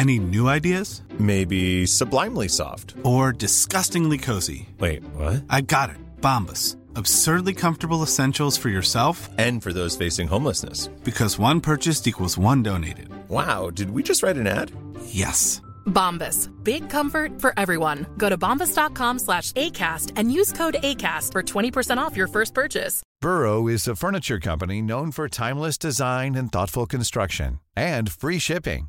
Any new ideas? Maybe sublimely soft. Or disgustingly cozy? Wait, what? I got it. Bombus. Absurdly comfortable essentials for yourself And for those facing homelessness. because one purchased equals one donated. Wow, did we just write an ad? Yes. Bombas. Big comfort for everyone. Go to bombas.com slash ACAST and use code ACAST for 20% off your first purchase. Burrow is a furniture company known for timeless design and thoughtful construction and free shipping,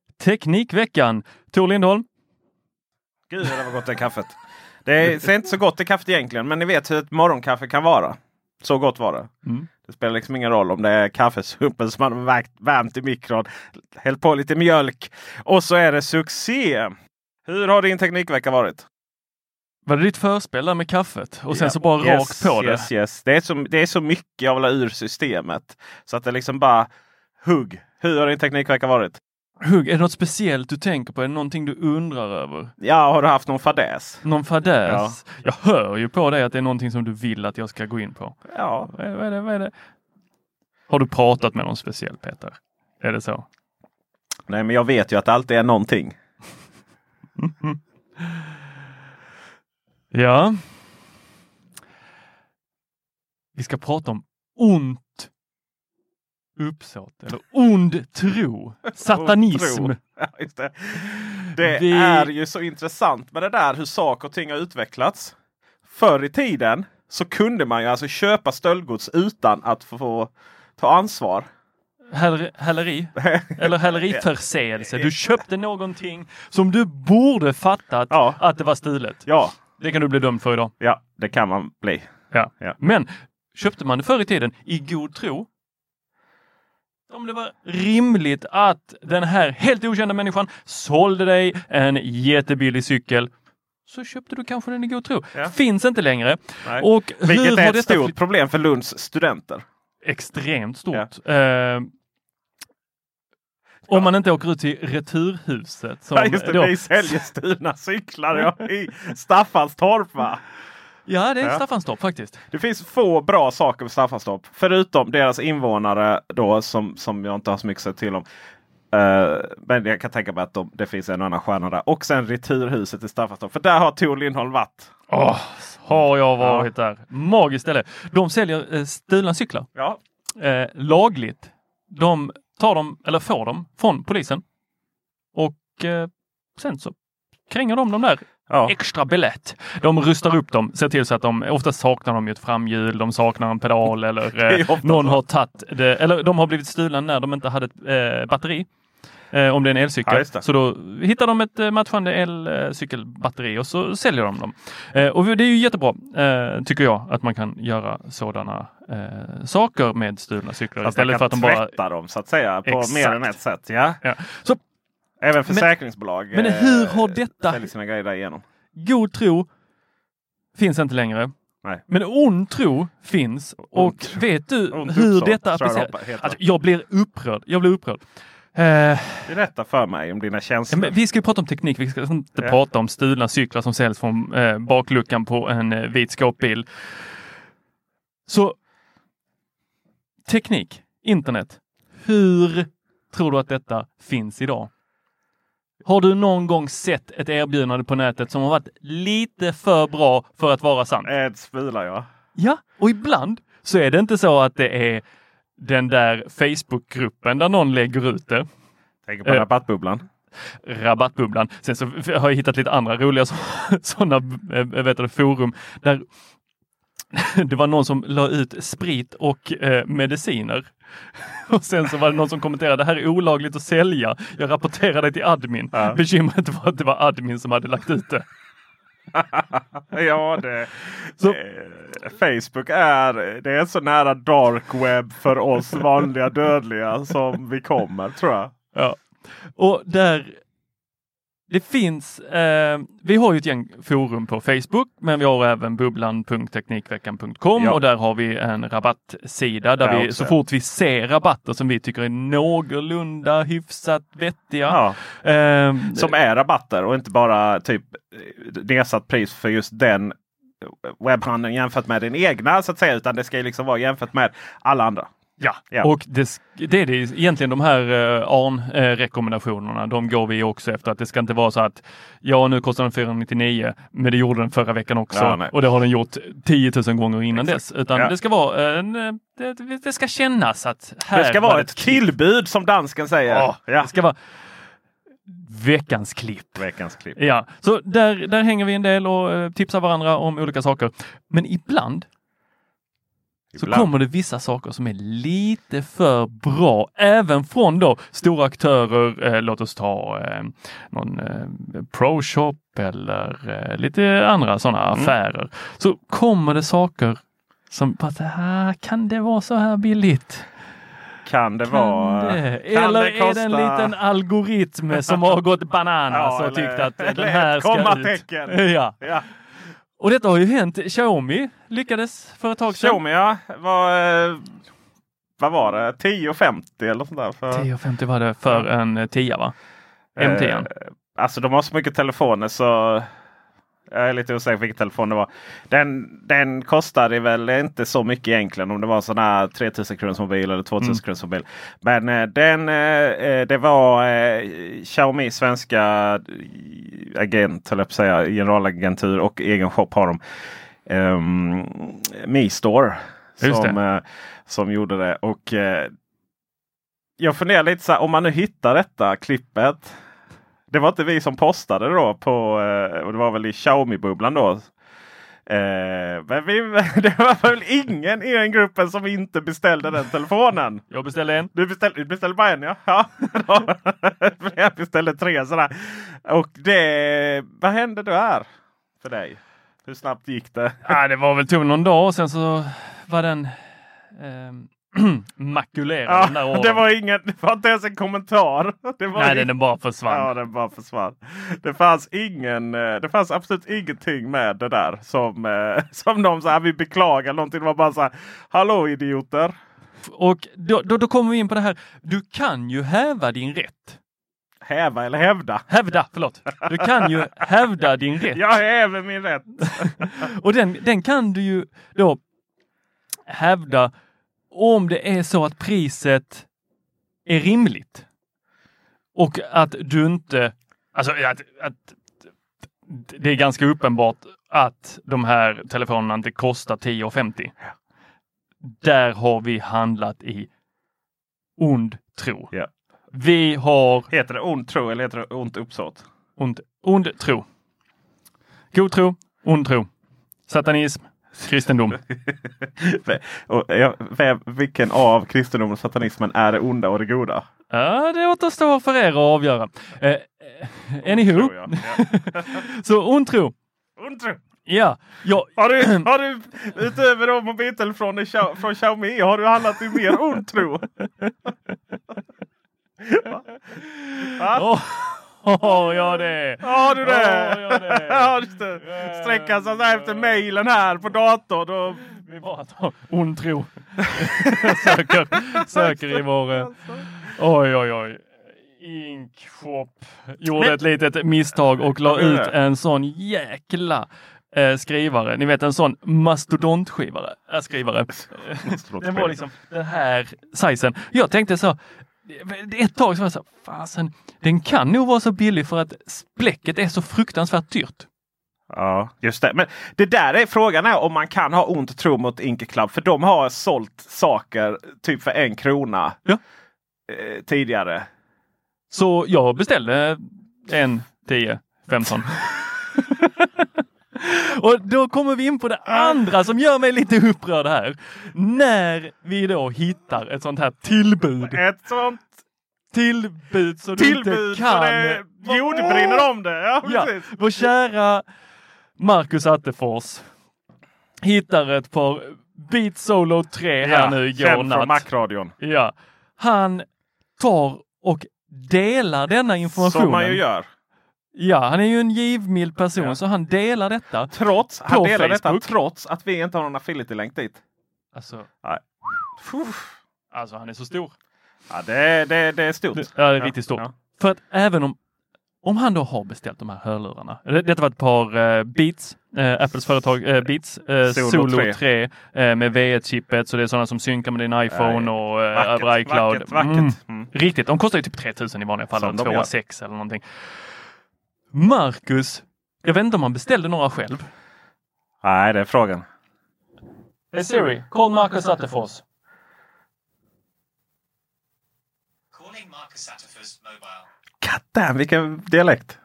Teknikveckan. Tor Lindholm. Gud det var gott det kaffet. Det ser inte så gott det kaffet egentligen, men ni vet hur ett morgonkaffe kan vara. Så gott var det. Mm. Det spelar liksom ingen roll om det är kaffesumpen som man har värmt i mikron. Hällt på lite mjölk och så är det succé! Hur har din teknikvecka varit? Var det ditt förspel där med kaffet och sen Ja. så bara yes, rakt på det? Yes, yes. Det, är så, det är så mycket jag vill ha ur systemet. Så att det liksom bara hugg. Hur har din teknikvecka varit? Hugg, är det något speciellt du tänker på? Är det någonting du undrar över? Ja, har du haft någon fadäs? Någon fadäs? Jag hör ju på dig att det är någonting som du vill att jag ska gå in på. Ja, Vad är, vad är, det, vad är det? Har du pratat med någon speciell Peter? Är det så? nej men jag vet ju att det alltid är någonting. Ja. Vi ska prata om ont uppsåt eller ond tro. Satanism. Tro. Ja, just det Vi- är ju så intressant med det där hur saker och ting har utvecklats. Förr i tiden så kunde man ju alltså köpa stöldgods utan att få, ta ansvar. Häler, häleri eller häleriförseelse. Du köpte någonting som du borde fattat Ja. att det var stulet. Ja, Det kan du bli dömd för idag. ja det kan man bli. Ja. Ja. Men köpte man det förr i tiden i god tro? Om det var rimligt att den här helt okända människan sålde dig en jättebillig cykel så köpte du kanske den i god tro. Ja. Finns inte längre. Nej. Och Vilket är ett stort problem för Lunds studenter. extremt stort. Eh, om man inte åker ut till Returhuset. Som Ja, just det, då, vi säljer stulna cyklar ja, i Staffanstorp. Va? Ja, det är Ja. Staffanstorp faktiskt. Det finns få bra saker med Staffanstorp. Förutom deras invånare då som, som jag inte har så mycket säga till om. Eh, men jag kan tänka mig att de, det finns en annan stjärna där. Och sen Returhuset i Staffanstorp. För där har Tor Lindholm varit. Åh, har jag varit där. Magiskt ställe. De säljer eh, stulna cyklar. Ja, eh, lagligt. De tar dem, eller får dem, från polisen. Och eh, sen så kränger de dem där ja. extra biljett. De rustar upp dem, ser till så att de, ofta saknar de ju ett framhjul, de saknar en pedal eller eh, någon har tagit det, eller de har blivit stulna när de inte hade ett eh, batteri. Eh, om det är en elcykel. Ja, så då hittar de ett eh, matchande elcykelbatteri och så säljer de dem. Eh, och det är ju jättebra, eh, tycker jag, att man kan göra sådana saker med stulna cyklar Fast man istället kan för att de bara... tvätta dem så att säga på Exakt. mer än ett sätt. Ja. Ja. Så Även försäkringsbolag men eh, hur har detta- säljer sina grejer därigenom. god tro finns inte längre. Nej. Men ond tro finns. Och vet du hur uppsåt, detta jag appliceras? heter. Alltså, jag blir upprörd. Jag blir upprörd. Eh, Berätta för mig om dina ja, känslor. men vi ska ju prata om teknik. Vi ska inte Ja. prata om stulna cyklar som säljs från eh, bakluckan på en eh, vit skåpbil. Så teknik, internet. Hur tror du att detta finns idag? Har du någon gång sett ett erbjudande på nätet som har varit lite för bra för att vara sant? Ett smula ja. Ja, och ibland så är det inte så att det är den där Facebookgruppen där någon lägger ut det. Tänker på Eh. rabattbubblan. Rabattbubblan. Sen så har jag hittat lite andra roliga sådana vet du, forum där det var någon som la ut sprit och eh, mediciner. Och sen så var det någon som kommenterade det här är olagligt att sälja. Jag rapporterar det till admin. Ja. Bekymret var att det var admin som hade lagt ut det. ja, det, Så- eh, Facebook är, det är så nära dark web för oss vanliga dödliga som vi kommer tror jag. Ja. Och där det finns, eh, vi har ju ett gäng forum på Facebook, men vi har även bubblan.teknikveckan.com Ja. och där har vi en rabattsida där vi så fort vi ser rabatter som vi tycker är någorlunda hyfsat vettiga. Ja, Eh, som är rabatter och inte bara typ nedsatt pris för just den webbhandeln jämfört med den egna så att säga. Utan det ska liksom vara jämfört med alla andra. Ja, Ja. och det, det är det egentligen de här eh, ARN-rekommendationerna. De går vi också efter att det ska inte vara så att ja, nu kostar den 499, men det gjorde den förra veckan också Ja, och det har den gjort 10 000 gånger innan Exakt. dess. Utan Ja. det ska vara en, eh, det, det ska kännas att här Det ska var vara ett tillbud som dansken säger. Ja, Ja. det ska vara veckans klipp. Veckans klipp. Ja, så där, där hänger vi en del och eh, tipsar varandra om olika saker. Men ibland så Ibland. kommer det vissa saker som är lite för bra, även från då stora aktörer. Eh, låt oss ta eh, någon eh, ProShop eller eh, lite andra sådana Mm. affärer. Så kommer det saker som bara, ah, kan det vara så här billigt? Kan det Kan vara... det? kan Eller det är det en liten algoritm som har gått bananas Ja, och tyckt att den här ska ut? Ja. Ja. Och detta har ju hänt. Xiaomi lyckades för ett tag sedan. Xiaomi ja. Var, eh, vad var det? 10,50 eller sånt där. För, 1050 var det för en eh, 10 va? M10. Eh, alltså de har så mycket telefoner så jag är lite osäker på vilken telefon det var. Den, den kostade väl inte så mycket egentligen om det var en sån här 3000 kronors mobil eller 2000 Mm. kronors mobil. Men eh, den, eh, eh, det var eh, Xiaomi svenska eh, agent, höll jag på att säga, generalagentur och egen shop har de. Um, Mi Store. Som, eh, som gjorde det. Och jag funderar lite så här, om man nu hittar detta klippet. Det var inte vi som postade då på, eh, och det var väl i Xiaomi-bubblan då. Eh, men vi, det var väl ingen i den gruppen som inte beställde den telefonen. Jag beställde en. Du beställde, du beställde bara en ja. ja. jag beställde tre sådana. Och det, vad hände där för dig? Hur snabbt gick det? Ja, det var väl tog någon dag och sen så var den ehm, makulerad den där Ja, åren. det var ingen, det var inte ens en kommentar. Det var Nej, ing- den bara försvann. Ja, den bara försvann. Det fanns ingen, eh, det fanns absolut ingenting med det där som, eh, som de sa, vi beklagar någonting. Det var bara så här, hallå idioter. Och då, då, då kommer vi in på det här. Du kan ju häva din rätt. Häva eller hävda. Hävda, förlåt. Du kan ju hävda din rätt. Jag häver min rätt. Och den, den kan du ju då hävda om det är så att priset är rimligt. Och att du inte, alltså att, att det är ganska uppenbart att de här telefonerna inte kostar 10,50. Där har vi handlat i ond tro. Ja. Vi har Heter det ond tro eller heter det ont uppsåt? ond, ond tro. God tro, ond tro. Satanism, kristendom. och, ja, vilken av kristendomen och satanismen är det onda och det goda? Ja, det återstår för er att avgöra. Eh, eh, anywho, Tror jag. Ja. så ond tro. Ond tro. Ja, ja, Har du, har du utöver då mobiltelefoner Xia- från Xiaomi har du handlat i mer ond tro? Va? Va? Oh, ja det. Har du det? Ja, ja, det. Ja, just det. Sträcka sig så här efter mejlen här på datorn. Och... Vi bara tar ond tro. söker, söker i vår... eh, Oj, oj, oj. Inkshop gjorde ett litet misstag och la ut en sån jäkla eh, skrivare. Ni vet en sån mastodontskivare. Äh, skrivare. Den var liksom den här sizen. Jag tänkte så, ett tag så var jag så, fasen, den kan nog vara så billig för att bläcket är så fruktansvärt dyrt. Ja, just det. Men det där är frågan är om man kan ha ont tro mot Inke Club. För de har sålt saker typ för en krona Ja. eh, tidigare. Så jag beställde en 10, 15. Och då kommer vi in på det andra som gör mig lite upprörd här. När vi då hittar ett sånt här tillbud. Ett sånt Tillbud så du tillbud inte så kan. det jordbrinner om det. Ja, Ja, precis. vår kära Marcus Attefors hittar ett par Beat Solo 3 här nu igår känd från natt. Macradion. Ja, han tar och delar denna informationen. Som man ju gör. Ja, han är ju en givmild person Ja. så han delar detta. Trots, han På delar detta Facebook. trots att vi inte har någon affiliate-länk dit. Alltså, Nej. alltså han är så stor. Ja, det, det, det är stort. Det, ja, det är riktigt stort. Ja. För att även om, om han då har beställt de här hörlurarna. Det, detta var ett par eh, Beats, eh, Apples företag eh, Beats, Solo Solo, 3. 3, eh, med V1-chippet. Så det är sådana som synkar med din iPhone och Vackert, över iCloud. vackert, vackert. Mm. Mm. Riktigt, de kostar ju typ 3000 i vanliga fall. Som Eller de 2 gör. 6 eller någonting. Marcus, jag vet inte om han beställde några själv. Nej, det är frågan. Hey Siri, call Marcus Attefors. Calling Marcus Satterford's mobile. God damn, vilken dialekt!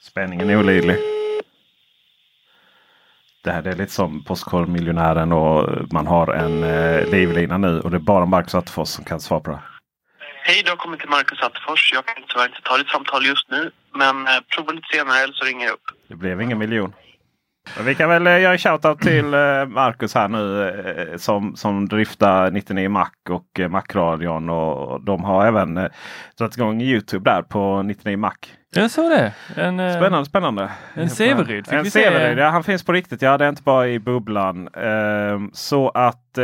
Spänningen är olidlig. Det här det är lite som Postkodmiljonären och man har en eh, livlina nu och det är bara Marcus Attefors som kan svara på det. Hej, du har kommit till Marcus Attefors. Jag kan tyvärr inte ta ditt samtal just nu, men eh, prova lite senare eller så ringer jag upp. Det blev ingen miljon. Vi kan väl eh, göra en shoutout till eh, Marcus här nu eh, som, som driftar 99 Mac och Macradion. Och de har även dragit igång Youtube där på 99 Mac. Jag såg det. En, Spännande, spännande. En Severyd En vi se. Severyd, ja, han finns på riktigt. Ja, det är inte bara i bubblan. Ehm, så att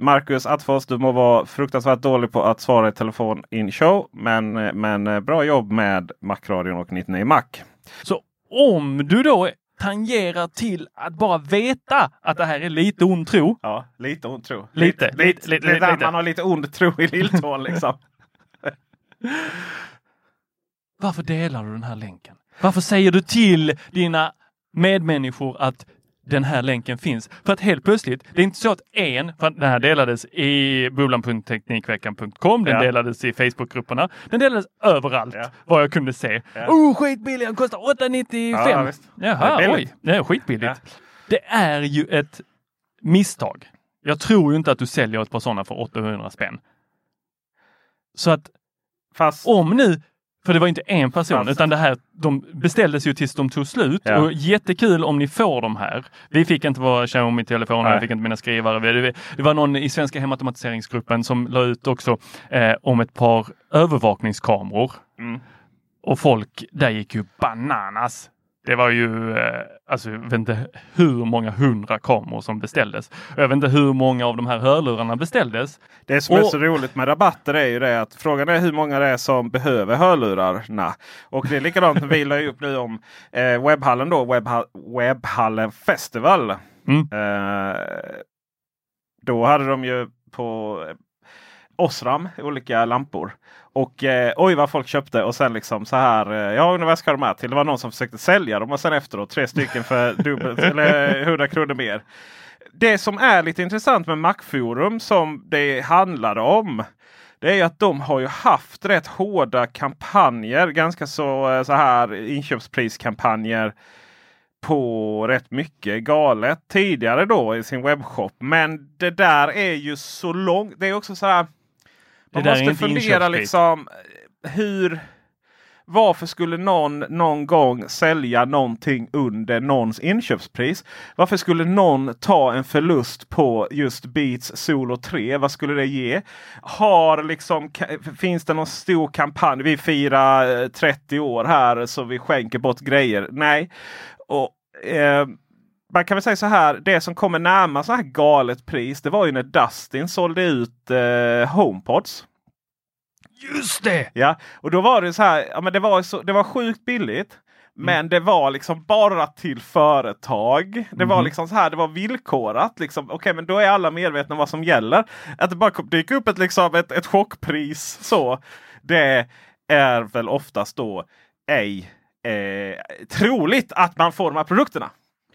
Marcus Attefors, du må vara fruktansvärt dålig på att svara i telefon in show. Men, men bra jobb med Macradion och 99 Mac. Så om du då tangerar till att bara veta att det här är lite ond tro. Ja, lite ond tro. Lite, lite, lite, lite, lite, lite. Man har lite ond tro i lilltån liksom. Varför delar du den här länken? Varför säger du till dina medmänniskor att den här länken finns? För att helt plötsligt, det är inte så att en, för att den här delades i bubblan.teknikveckan.com, den Ja. delades i Facebookgrupperna, den delades överallt Ja. vad jag kunde se. Ja. Oh, skitbillig, den kostar 895! Ja, visst. Jaha, Det är oj, det är skitbilligt. Ja. Det är ju ett misstag. Jag tror ju inte att du säljer ett par sådana för 800 spänn. Så att Fast om nu, för det var inte en person, utan det här, de beställdes ju tills de tog slut. Ja. Och jättekul om ni får de här. Vi fick inte våra Xiaomi-telefoner, vi fick inte mina skrivare. Det var någon i Svenska hemautomatiseringsgruppen som la ut också eh, om ett par övervakningskameror. Mm. Och folk där gick ju bananas. Det var ju, eh, alltså jag vet inte hur många hundra kameror som beställdes. Jag vet inte hur många av de här hörlurarna beställdes. det som är Och- så roligt med rabatter är ju det att frågan är hur många det är som behöver hörlurarna. Och det är likadant, vi la ju upp nu om eh, webbhallen då, Webha Webbhallen Festival. Mm. Eh, då hade de ju på Osram olika lampor. Och eh, oj vad folk köpte och sen liksom så här. Eh, ja undrar vad ska de här till? Det var någon som försökte sälja dem och sen efteråt tre stycken för dubbelt eller 100 kronor mer. Det som är lite intressant med Macforum som det handlar om. Det är ju att de har ju haft rätt hårda kampanjer. Ganska så, eh, så här inköpspriskampanjer på rätt mycket galet tidigare då i sin webbshop. Men det där är ju så långt. Det är också så här. Man måste fundera liksom hur. Varför skulle någon någon gång sälja någonting under någons inköpspris? Varför skulle någon ta en förlust på just Beats Solo 3? Vad skulle det ge? Har liksom, finns det någon stor kampanj? Vi firar eh, 30 år här så vi skänker bort grejer. Nej. Och, eh, man kan väl säga så här. Det som kommer närmast så här galet pris. Det var ju när Dustin sålde ut eh, HomePods. Just det! Ja, och då var det så här. Ja, men det, var så, det var sjukt billigt. Men det var liksom bara till företag. Det var Mhm. liksom så här, det var villkorat. Liksom, Okej, men då är alla medvetna om vad som gäller. Att det bara dyker upp ett, liksom, ett, ett chockpris så. Det är väl oftast då ej eh, troligt att man får de här produkterna.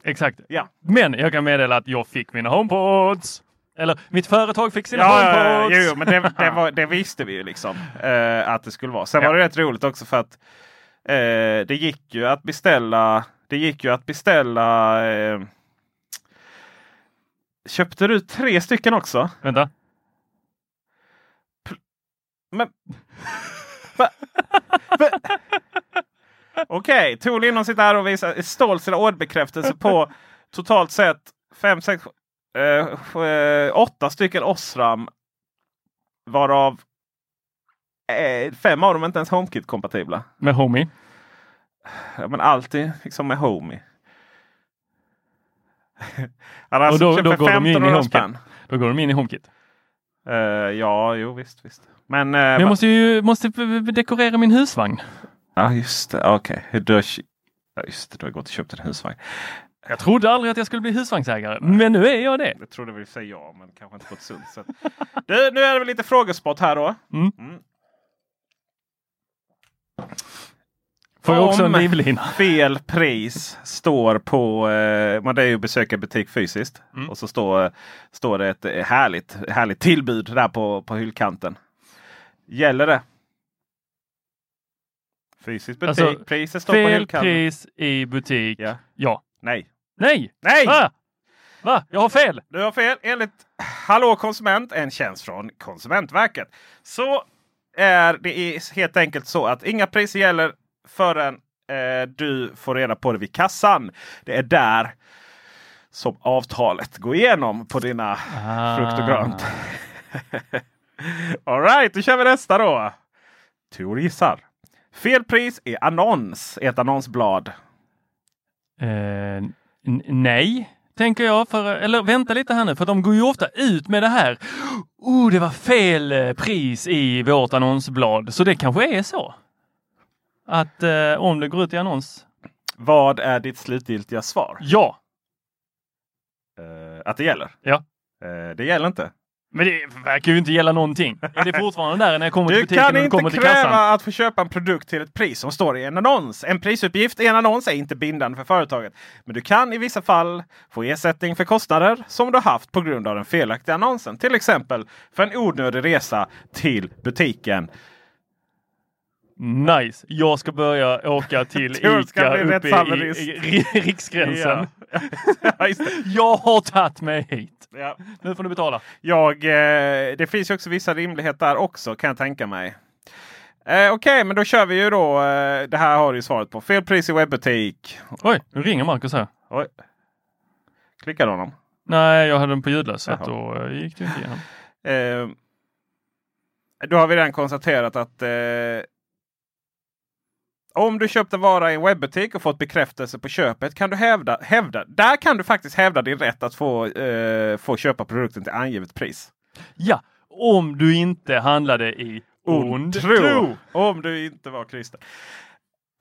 Exakt. Ja. Men jag kan meddela att jag fick mina HomePods. Eller mitt företag fick sina Ja, HomePods. jo, men det, det, var, det visste vi ju liksom eh, att det skulle vara. Sen Ja. var det rätt roligt också för att eh, det gick ju att beställa. Det gick ju att beställa. Eh, köpte du tre stycken också? Vänta. Men... Va? Va? Okej, Tor Lindholm sitter här och visar stolt sina ordbekräftelser på totalt sett fem, sex, eh, eh, åtta stycken Osram. Varav eh, fem av dem är inte ens HomeKit-kompatibla. Med Homie. Ja, men alltid liksom med Homey. Han har Och då- alltså då för går de in i 1500 HomeKit. spänn. Då går de in i HomeKit. Eh, ja, jo visst. visst. Men, eh, Men jag måste ju måste dekorera min husvagn. Ja just det, okej. Du har Ja, just det, du har gått och köpt en husvagn. Jag trodde aldrig att jag skulle bli husvagnsägare, men nu är jag det. Jag trodde väl säga ja, men kanske inte på ett sunt sätt. Du, nu är det väl lite frågesport här då. Mm. Mm. Får jag också en Om livlina? fel pris står på, eh, man det är ju att besöka butik fysiskt. Mm. Och så står, står det ett härligt, härligt tillbud där på, på hyllkanten. Gäller det? Fysisk butik, Alltså, priset står på Fel hyllkanten. pris i butik. Ja. Ja. Nej. Nej! Nej! Va? Va? Jag har fel! Du har fel. Enligt Hallå konsument, en tjänst från Konsumentverket, så är det helt enkelt så att inga priser gäller förrän eh, du får reda på det vid kassan. Det är där som avtalet går igenom på dina frukt och grönt. Alright, då kör vi nästa då. Tor gissar. Fel pris är annons i ett annonsblad. Eh, nej, tänker jag. För, eller vänta lite här nu, för de går ju ofta ut med det här. Oh, det var fel eh, pris i vårt annonsblad. Så det kanske är så. Att eh, om det går ut i annons. Vad är ditt slutgiltiga svar? Ja, Eh, att det gäller? Ja. Eh, det gäller inte. Men det verkar ju inte gälla någonting. Är det fortfarande där när jag kommer till Du butiken kan och inte kommer till kräva kassan? att få köpa en produkt till ett pris som står i en annons. En prisuppgift i en annons är inte bindande för företaget. Men du kan i vissa fall få ersättning för kostnader som du har haft på grund av den felaktiga annonsen. Till exempel för en onödig resa till butiken. Nice! Jag ska börja åka till ICA uppe i, i, i Riksgränsen. Ja. Jag har tagit mig hit. Ja. Nu får du betala. Jag, eh, det finns ju också vissa rimlighet där också kan jag tänka mig. Eh, Okej, men då kör vi ju då. Eh, det här har du svaret på. Fel pris i webbutik. Oj, nu ringer Marcus här. Oj. Klickade honom. Nej, jag hade den på ljudlös Jaha. då eh, gick det inte igenom. Eh, då har vi redan konstaterat att eh, om du köpt en vara i en webbutik och fått bekräftelse på köpet kan du hävda, hävda där kan du faktiskt hävda din rätt att få, eh, få köpa produkten till angivet pris. Ja, om du inte handlade i ond tro. Om du inte var kristen.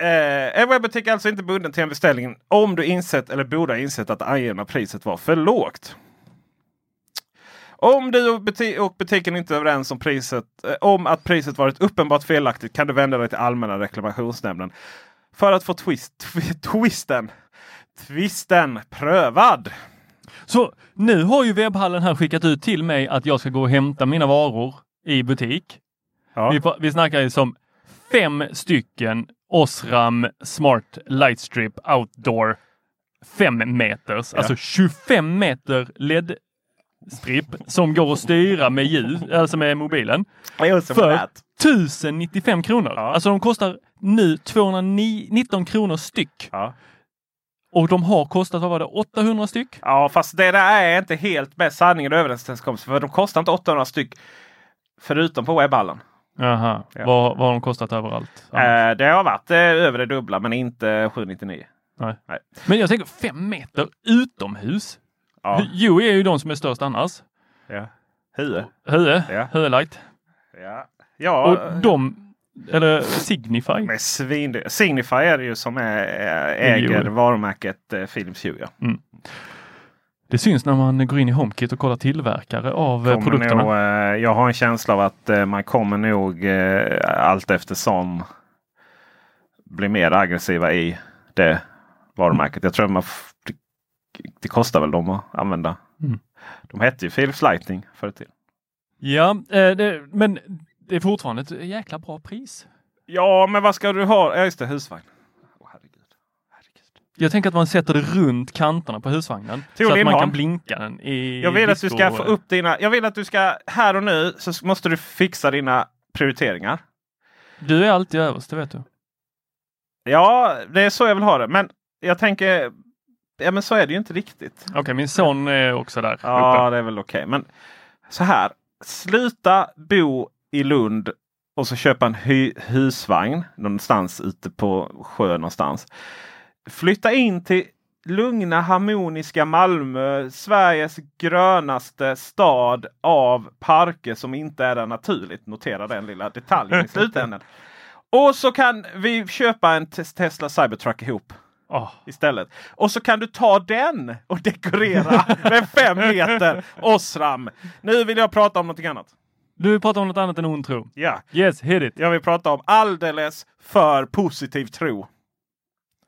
Eh, en webbutik är alltså inte bunden till en beställning om du insett eller borde ha insett att det angivna priset var för lågt. Om du och, buti och butiken inte är överens om, priset, eh, om att priset varit uppenbart felaktigt kan du vända dig till Allmänna reklamationsnämnden för att få twist, tw- twisten, twisten prövad. Så nu har ju webbhallen här skickat ut till mig att jag ska gå och hämta mina varor i butik. Ja. Vi, vi snackar ju som fem stycken Osram Smart Lightstrip Outdoor 5 meters, Ja. alltså 25 meter LED-strip som går att styra med ljud, alltså med mobilen. För 1095 kronor. Ja. Alltså de kostar nu 219 kronor styck. Ja. Och de har kostat, vad var det, 800 styck? Ja, fast det där är inte helt med sanningen och överenskommelsen. För de kostar inte 800 styck förutom på webbhallen. Jaha, Ja. vad, vad har de kostat överallt? Eh, det har varit eh, över det dubbla men inte 799. Nej. nej. Men jag tänker fem meter utomhus. Ja. Jo är ju de som är störst annars. ja. Hue. Hue, Ja. Hue Light. Ja. Ja. Och de Eller Signify. Med svin, Signify är det ju som är, äh, äger Hue. varumärket äh, Philips Hue. Ja. Det syns när man går in i HomeKit och kollar tillverkare av eh, Kommer produkterna. Nog, eh, jag har en känsla av att eh, man kommer nog eh, allt eftersom bli mer aggressiva i det varumärket. Jag tror att man det, kostar väl dem att använda. Mm. De hette ju Philips Lighting förr tiden. Ja, eh, det, men det är fortfarande ett jäkla bra pris. Ja, men vad ska du ha? Ja, just det, husvagn. Åh, herregud. herregud. Jag tänker att man sätter det runt kanterna på husvagnen. Theo så att man kan blinka den i Jag vill att du ska få upp dina... Jag vill att du ska här och nu så måste du fixa dina prioriteringar. Du är alltid överst, det vet du. Ja, det är så jag vill ha det. Men jag tänker... Ja, men så är det ju inte riktigt. Okej, min son är också där Ja, uppe. det är väl okej. Men så här. Sluta bo i Lund och så köpa en hy- husvagn någonstans ute på sjö någonstans. Flytta in till lugna harmoniska Malmö, Sveriges grönaste stad av parker som inte är där naturligt. Notera den lilla detaljen i slutändan. Och så kan vi köpa en tes- Tesla Cybertruck ihop Åh, istället. Och så kan du ta den och dekorera med fem meter Osram. Nu vill jag prata om någonting annat. Du pratar om något annat än ond tro. Ja, Yes, hit it. jag vill prata om alldeles för positiv tro.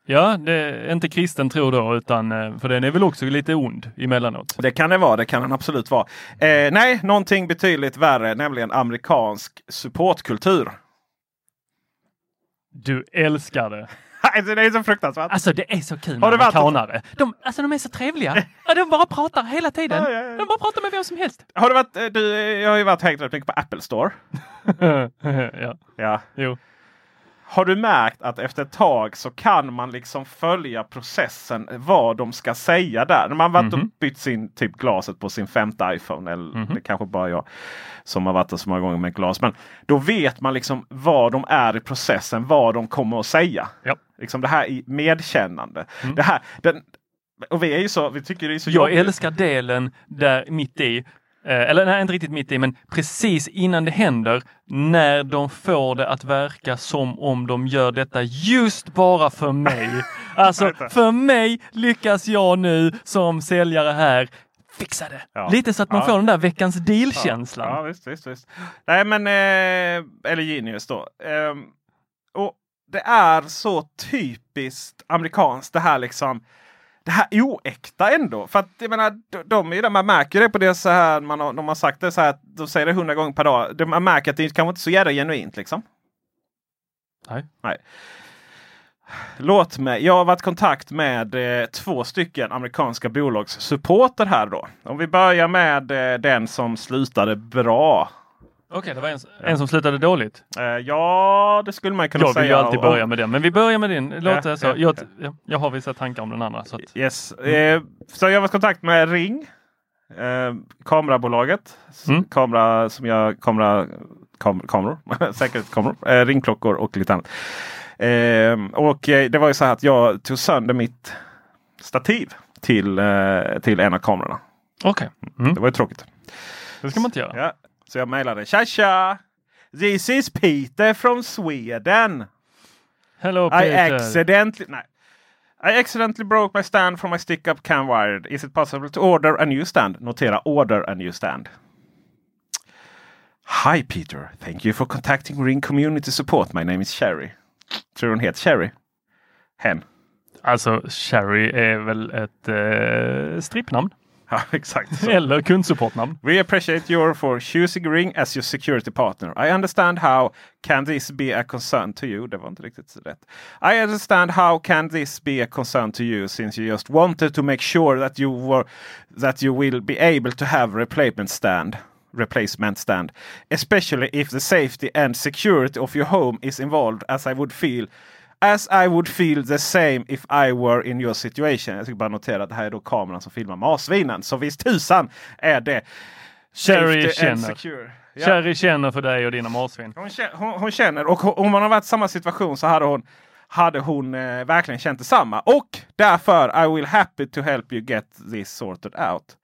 Ja, det är inte kristen tro då, utan eh, för den är väl också lite ond emellanåt. Det kan det vara, det kan den absolut vara. Eh, nej, någonting betydligt värre, nämligen amerikansk supportkultur. Du älskar det. Alltså, det är så fruktansvärt. Alltså det är så kul Har med amerikanare. De, alltså de är så trevliga. Ja, de bara pratar hela tiden. Ja, ja, ja. De bara pratar med vem som helst. Har du varit, eh, du, jag har ju varit mycket på Apple Store. ja, Ja. jo. Har du märkt att efter ett tag så kan man liksom följa processen vad de ska säga där. När man varit och Mhm. bytt sin typ glaset på sin femte iPhone. Eller Mhm. det är kanske bara jag som har varit där så många gånger med glas. Men då vet man liksom vad de är i processen. Vad de kommer att säga. Ja. Liksom det här medkännande. Mm. Det här, den, och vi är ju så, vi tycker det är så Jag jobbigt. älskar delen där mitt i, eller nej, inte riktigt mitt i, men precis innan det händer, när de får det att verka som om de gör detta just bara för mig. Alltså, för mig lyckas jag nu som säljare här fixa det. Ja. Lite så att man Ja. får den där veckans deal-känslan. Ja, visst, visst, visst. Nej, men eh, eller Genius då. Ehm, och det är så typiskt amerikanskt det här liksom. Det här oäkta ändå. För att jag menar, de, de man märker det på det så här. Man har, de har sagt det så här. De säger det hundra gånger per dag. De, man märker att det kanske inte är så jävla genuint liksom. Nej. Nej. Låt mig. Jag har varit i kontakt med eh, två stycken amerikanska bolags supporter här då. Om vi börjar med eh, den som slutade bra. Okej, det var en, en som slutade dåligt. Eh, ja, det skulle man kunna Jag säga. vill ju alltid börja med den, men vi börjar med din. Låt det så. ja, Jag, ja. jag, jag har vissa tankar om den andra. Så att, Yes. Eh, så jag var i kontakt med Ring. Eh, kamerabolaget. Mm. Kamera som gör kamera, kam, kameror. Säkerhetskameror. Ringklockor och lite annat. Och det var ju så här att jag tog sönder mitt stativ till, till en av kamerorna. Okej, mm. Det var ju tråkigt. det ska man inte göra. Ja. Så jag mejlade. Tja tja! This is Peter from Sweden. Hello I Peter. accidentally... Nej. I accidentally broke my stand from my stick-up cam wired. Is it possible to order a new stand? Notera order a new stand. Hi Peter. Thank you for contacting Ring Community Support. My name is Sherry. Tror hon heter Sherry? Hen. Alltså, Sherry är väl ett eh, strippnamn? Ja, exakt. så. Eller kundsupportnamn. We appreciate your for choosing Ring as your security partner. I understand how can this be a concern to you. Det var inte riktigt rätt. I understand how can this be a concern to you since you just wanted to make sure that you were that you will be able to have replacement stand. Replacement stand, especially if the safety and security of your home is involved, as I would feel As I would feel the same if I were in your situation. Jag ska bara notera att det här är då kameran som filmar marsvinen. Så visst tusan är det and känner. Ja. Sherry känner för dig och dina marsvin. Hon, hon, hon känner och om man har varit i samma situation så hade hon, hade hon eh, verkligen känt detsamma. Och därför I will happy to help you get this sorted out.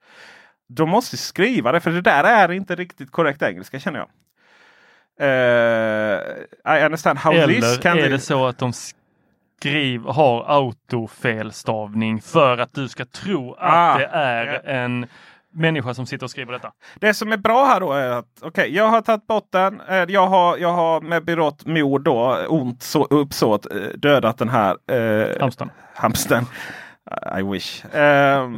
De måste skriva det för det där är inte riktigt korrekt engelska känner jag. Uh, I understand how this Eller can är det så att de skriv, har autofelstavning för att du ska tro att Ah, det är ja. en människa som sitter och skriver detta? Det som är bra här då är att okej, jag har tagit bort den. Eh, Jag har, jag har med berått mod då, ont så, uppsåt, eh, dödat den här eh, Hamstern. hamstern. I wish. Uh,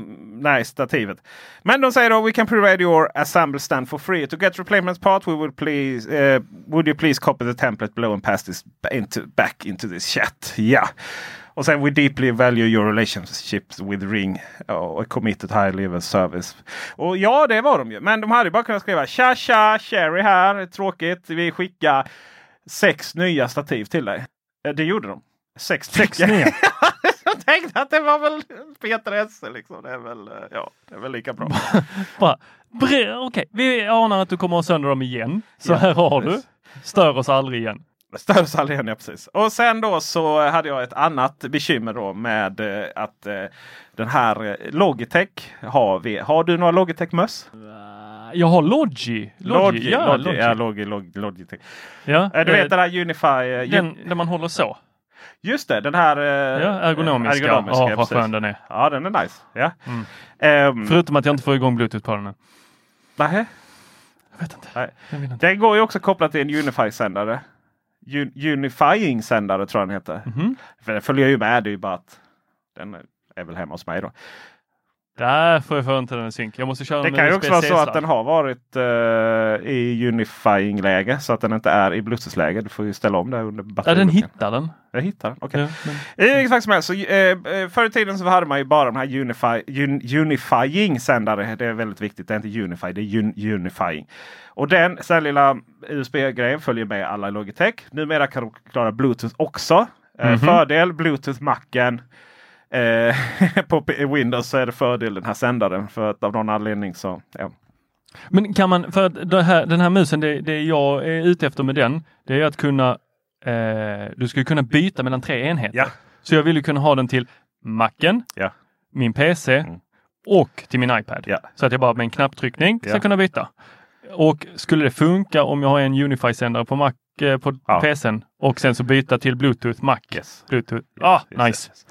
nej, stativet. Men de säger då We can provide your assemble stand for free. To get replacement part we would please uh, would you please copy the template below and pass this into, back into this chat. Ja. Och sen we deeply value your relationships with Ring och uh, committed high level service. Och ja, det var de ju. Men de hade bara kunnat skriva tja tja, Cherry här. Tråkigt. Vi skickar sex nya stativ till dig. Eh, Det gjorde de. Sex, Sex nya? Jag tänkte att det var väl Peter Esse liksom. Det är väl, eh, ja, det är väl lika bra. Bara, Okej, vi anar att du kommer ha sönder dem igen. Så Ja, här har du. precis. Stör oss aldrig igen. Störs aldrig igen, ja precis. Och sen då så hade jag ett annat bekymmer då med eh, att eh, den här Logitech har vi. Har du några Logitech-möss? Jag har Logi. Logi, ja, Logi, Logi. ja, Logi, Logi, Logitech. Ja, Du vet den här Unify? den där man håller så. Just det, den här eh, Ja, ergonomiska. ergonomiska, Ja, vad skön den är. Ja, den är nice. Ja. Mm. Ehm, Förutom att jag inte får igång Bluetooth på den. nähä? Jag vet inte. Nej. Jag vet inte. Den går ju också kopplat till en Unify-sändare. Un Unifying-sändare tror jag den heter. Mhm. För den följer ju med. Det är ju bara att den är väl hemma hos mig då. Därför får jag inte den i synk. Jag måste köra Det kan ju också vara så att den har varit eh, i Unifying-läge så att den inte är i Bluetooth-läge. Du får ju ställa om det under Ja, den hittar den. Jag hittar den. Okej. Ja, men... I fall som helst, så, eh, eh, förr i tiden så hade man ju bara de här Unify, un, Unifying-sändare. Det är väldigt viktigt. Det är inte Unify, det är un, Unifying. Och den här lilla USB-grejen följer med alla Logitech. Numera kan de klara Bluetooth också. Eh, Mhm. Fördel Bluetooth-macken. Eh, på Windows så är det fördel den här sändaren. För att av någon anledning så... Ja. Men kan man, för att här, den här musen, det, det jag är ute efter med den, det är att kunna, eh, du ska kunna byta mellan tre enheter. Ja. Så jag vill ju kunna ha den till Macen, Ja. min PC Mm. och till min iPad. Ja. Så att jag bara med en knapptryckning ska kunna byta. Och skulle det funka om jag har en Unify-sändare på, Mac, eh, på Ja. PCn och sen så byta till Bluetooth Mac? Yes. Bluetooth. ah, Yes, yes, nice. yes.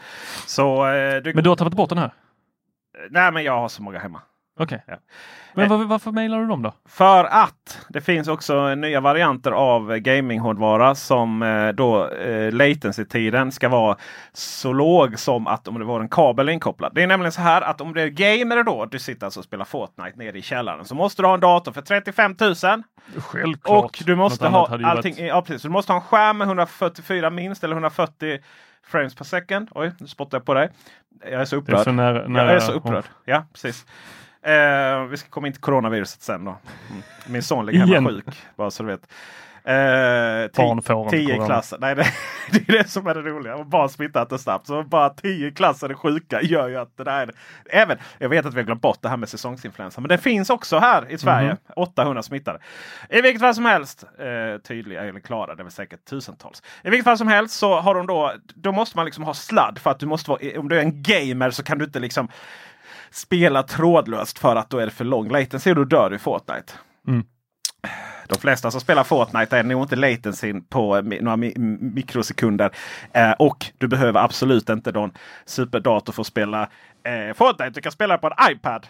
Så eh, du, Men du har tappat bort den här? Nej men jag har så många hemma. Okej. Ja. Men Eh. var, varför mejlar du dem då? För att det finns också nya varianter av gaminghårdvara som eh, då eh, latency-tiden ska vara så låg som att om det var en kabel inkopplad. Det är nämligen så här att om du är gamer då, du sitter alltså och spelar Fortnite nere i källaren, så måste du ha en dator för 35 000. Självklart. Och du måste Något ha allting. varit- Ja, precis. Du måste ha en skärm med 144 minst eller 140 frames per second. Oj, nu spottar jag på dig. Jag är så är upprörd. så nära, nära Jag är så upprörd. Ja, precis. Eh, vi ska komma in till coronaviruset sen då. Mm. Min son ligger hemma sjuk. Bara så du vet. Eh, Barn får tio klasser. Nej, det, det är det som är det roliga. Barn smittar inte snabbt. Så bara tio klasser är sjuka gör ju att det där är... Även, jag vet att vi har glömt bort det här med säsongsinfluensa. Men det finns också här i Sverige. Mhm. 800 smittade. I vilket fall som helst. Eh, tydliga eller klara. Det är väl säkert tusentals. I vilket fall som helst så har de då. Då måste man liksom ha sladd. För att du måste vara, om du är en gamer så kan du inte liksom spela trådlöst för att då är det för lång latency och då dör du i Fortnite. Mm. De flesta som spelar Fortnite är nog inte latencyn på några mi mikrosekunder. Eh, och du behöver absolut inte någon superdator för att spela eh, Fortnite. Du kan spela på en iPad.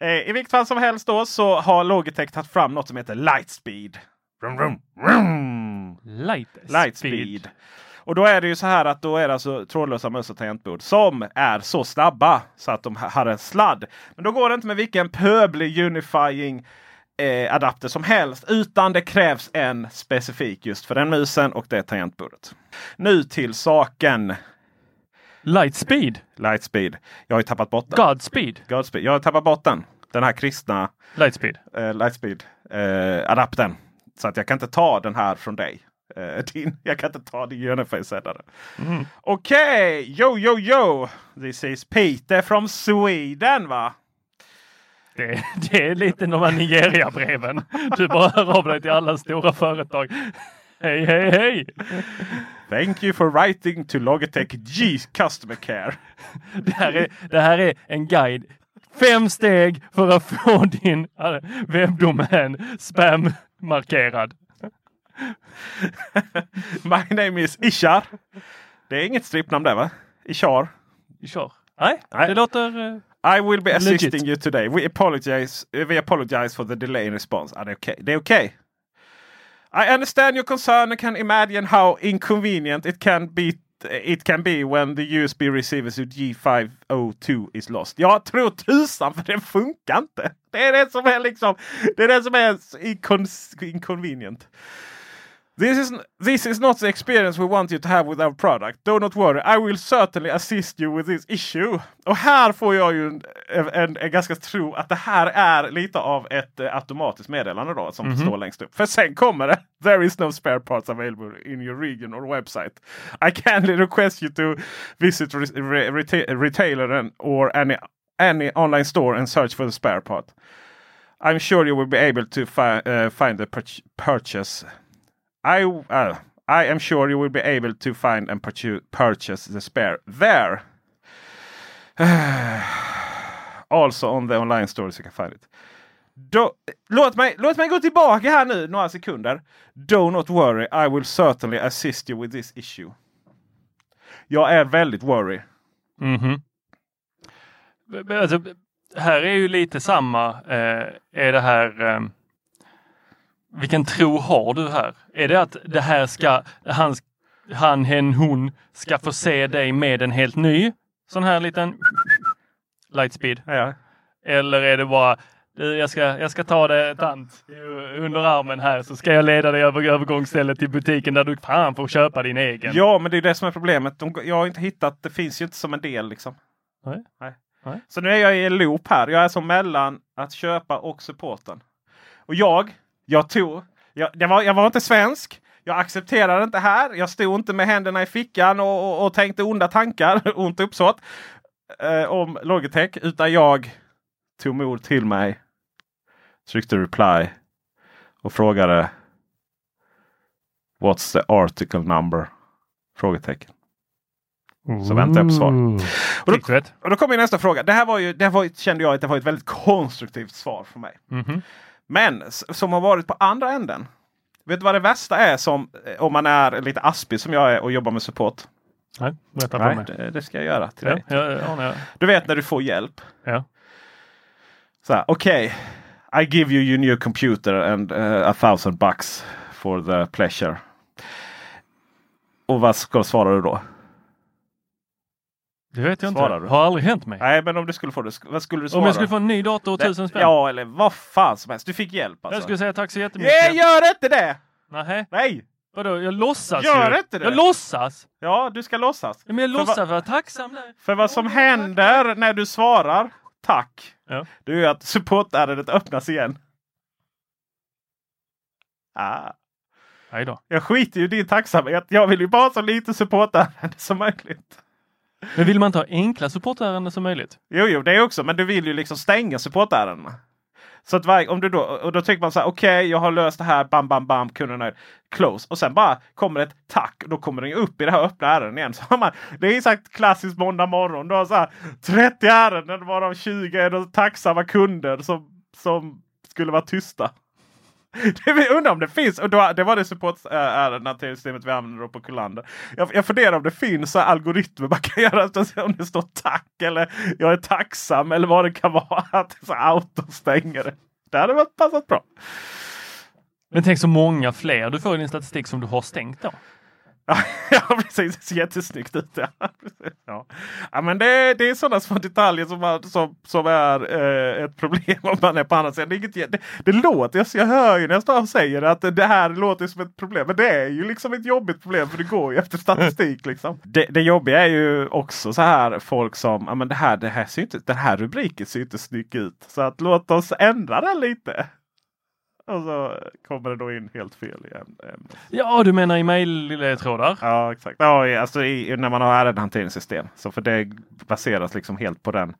Eh, I vilket fall som helst då så har Logitech tagit fram något som heter Lightspeed. Vroom, vroom, vroom. Light, Lightspeed. Och då är det ju så här att då är det alltså trådlösa möss och tangentbord som är så snabba så att de ha- har en sladd. Men då går det inte med vilken pöblig unifying eh, adapter som helst. Utan det krävs en specifik just för den musen och det tangentbordet. Nu till saken. Lightspeed. Lightspeed. Jag har ju tappat bort den. Godspeed. Godspeed. Jag har tappat bort den. Den här kristna Lightspeed. eh, Lightspeed eh, adaptern. Så att jag kan inte ta den här från dig. Eh, din, jag kan inte ta din Unify-sändare. Mm. Okej, yo yo yo! This is Peter from Sweden va? Det, det är lite de här Nigeria-breven. Du bara hör av dig till alla stora företag. Hej, hej, hej! Thank you for writing to Logitech G Customer Care. Det här är, det här är en guide. Fem steg för att få din eh, webbdomän spam-markerad. My name is Ishar. Det är inget strippnamn där va? Ishar. Kör. Nej, Nej. det låter... eh, I will be Legit. assisting you today. We apologize, uh, we apologize for the delay in response. Ah, det är okej. Det är okej. I understand your concern and can imagine how inconvenient it can be It can be when the USB receiver to G502 is lost. Jag tror tusan för det funkar inte. Det är det som är liksom. Det är det som är incon- inconvenient. This is, this is not the experience we want you to have with our product. Do not worry, I will certainly assist you with this issue. Och här får jag ju en, en, en ganska tro att det här är lite av ett eh, automatiskt meddelande då som står längst upp. För sen kommer det. There is no spare parts available in your region or website. I kindly request you to visit re, re, reta- retailer or any, any online store and search for the spare part. I'm sure you will be able to fi- uh, find the purch- purchase i uh, I am sure you will be able to find and purchase the spare there. also on the online stores you can find it. Do, låt, mig, låt mig gå tillbaka här nu några sekunder. Do not worry, I will certainly assist you with this issue. Jag är väldigt worry. -hmm. Alltså, här är ju lite samma. Eh, är det här eh, vilken tro har du här? Är det att det här ska han, han, hen, hon ska få se dig med en helt ny sån här liten lightspeed? Ja. Eller är det bara jag ska, jag ska ta det tant under armen här så ska jag leda dig över övergångsstället till butiken där du fan får köpa din egen. Ja, men det är det som är problemet. De, jag har inte hittat, det finns ju inte som en del liksom. Nej. Nej. Nej. Så nu är jag i en loop här. Jag är som mellan att köpa och supporten. Och jag, jag tog, jag, var, jag var inte svensk. Jag accepterade inte här. Jag stod inte med händerna i fickan och, och, och tänkte onda tankar, ont uppsåt eh, om Logitech. Utan jag tog mod till mig, tryckte reply och frågade What's the article number? Frågetecken. Så väntar jag på svar. Och då, och då kommer nästa fråga. Det här var ju, det här var, kände jag att det var ett väldigt konstruktivt svar för mig. Mhm. Men som har varit på andra änden. Vet du vad det värsta är som eh, om man är lite aspig som jag är och jobbar med support? Nej, berätta för mig. det, det ska jag göra till Ja, dig. ja, ja. Du vet när du får hjälp. Ja. Så här, okej. I give you your new computer and uh, a thousand bucks for the pleasure. Och vad ska svara du då? Det vet jag inte. Svarar du? Har aldrig hänt mig. Nej, men om du skulle få det, vad skulle du svara? Om jag skulle få en ny dator och Det- tusen spänn. Ja, eller vad fan som helst. Du fick hjälp alltså. Jag skulle säga tack så jättemycket. Nej, gör inte det! Nähä. Nej! Vadå, jag låtsas Gör ju. inte det. Jag låtsas! Ja, du ska låtsas. Men jag låtsas vara tacksam där. För vad som händer när du svarar tack. Ja. Det är ju att supportärendet öppnas igen. Ah. Jag skiter ju i din tacksamhet. Jag vill ju bara ha så lite supportärende som möjligt. Men vill man inte ha enkla supportärenden som möjligt? Jo, jo, det är också. Men du vill ju liksom stänga supportärendena. Så att varje, om du då, och då tycker man så här, okej, jag har löst det här, bam, bam, bam, kunden är close. Och sen bara kommer ett tack och då kommer den upp i det här öppna ärendet igen. Så har man, det är sagt klassiskt måndag morgon. Du har så här 30 ärenden varav 20 är de tacksamma kunder som, som skulle vara tysta. Det undrar om det finns. Och då, det var det supportärendena till systemet vi använder då på Kullander. Jag, jag funderar om det finns så algoritmer man kan göra. Om det står tack eller jag är tacksam eller vad det kan vara. Att det så autostänger det. Det hade varit passat bra. Men tänk så många fler du får i din statistik som du har stängt då. ja precis, det ser jättesnyggt ut. Ja, ja. ja men det, det är sådana små detaljer som, man, som, som är eh, ett problem om man är på andra sidan. Det, inget, det, det låter, jag, jag hör ju när jag står och säger att det här låter som ett problem. Men det är ju liksom ett jobbigt problem för det går ju efter statistik. Liksom. Det, det jobbiga är ju också så här folk som, ja men det här, det här ser inte, den här rubriken ser inte snygg ut. Så att låt oss ändra den lite. Och så kommer det då in helt fel igen. ämnet. Ja, du menar i mejltrådar? Ja, exakt. Ja, alltså i, när man har ärendehanteringssystem. Så för det baseras liksom helt på den.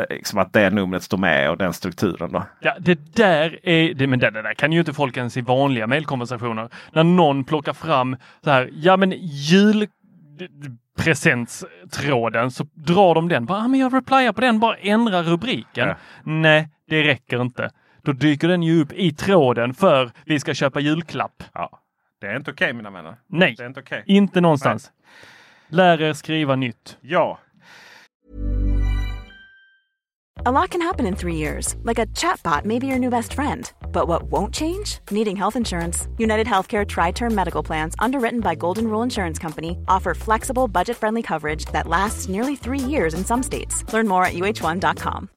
eh, Liksom att det numret står med och den strukturen. Då. Ja, det där är, det, men det, det där kan ju inte folk ens i vanliga mejlkonversationer. När någon plockar fram så här, ja men jul presentstråden så drar de den. Bara, ah, men jag replyar på den, bara ändra rubriken. Ja. Nej, det räcker inte. Då dyker den ju upp i tråden för vi ska köpa julklapp. Ja. Det är inte okej mina vänner. Nej, Det är inte okej. inte någonstans. Lär er skriva nytt. Ja. A lot can happen in three years, like a chatbot may be your new best friend. But what won't change? Needing health insurance. United Healthcare Tri Term Medical Plans, underwritten by Golden Rule Insurance Company, offer flexible, budget friendly coverage that lasts nearly three years in some states. Learn more at uh1.com.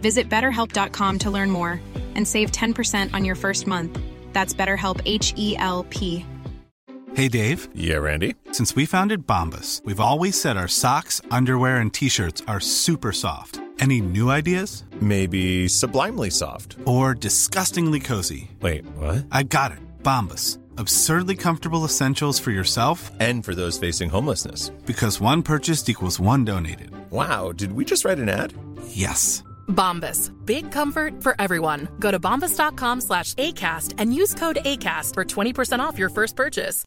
Visit betterhelp.com to learn more and save 10% on your first month. That's BetterHelp H E L P. Hey, Dave. Yeah, Randy. Since we founded Bombus, we've always said our socks, underwear, and t shirts are super soft. Any new ideas? Maybe sublimely soft. Or disgustingly cozy? Wait, what? I got it. Bombus. Absurdly comfortable essentials for yourself And for those facing homelessness. because one purchased equals one donated. Wow, did we just write an ad? Yes. Bombas. Big comfort for everyone. Go to bombas.com slash ACAST and use code ACAST for 20% off your first purchase.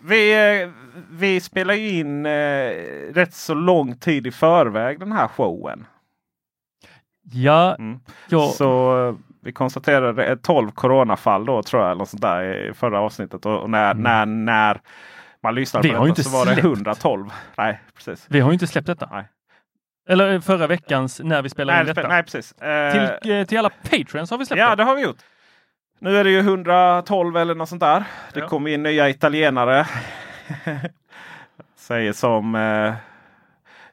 Vi, eh, vi spelar ju in eh, rätt så lång tid i förväg den här showen. Ja, Mm. ja. Så eh, vi konstaterade ett 12 coronafall då tror jag. Eller sånt där, I förra avsnittet. Och, och när, när, när man lyssnade Vi på detta så var det släppt. 112. Nej, precis. vi har ju inte släppt detta. Nej. Eller eh, förra veckans när vi spelade in Nej, detta. nej, precis. Eh, Till, eh, till alla patreons har vi släppt Ja, det. har vi gjort. Nu är det ju 112 eller något sånt där. Det Ja. kommer in nya italienare. säger som... Eh,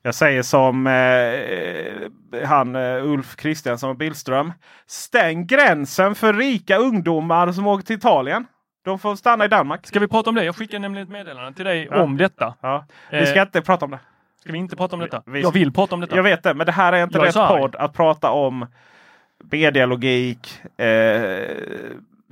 jag säger som eh, han Ulf Kristiansson och Billström. Stäng gränsen för rika ungdomar som åker till Italien. De får stanna i Danmark. Ska vi prata om det? Jag skickade nämligen ett meddelande till dig Ja. om detta. Ja. Vi ska Eh, inte prata om det. Ska vi inte prata om detta? Vi- jag vill prata om detta. Jag vet det, men det här är inte Jag är rätt arg. podd att prata om medialogik, eh,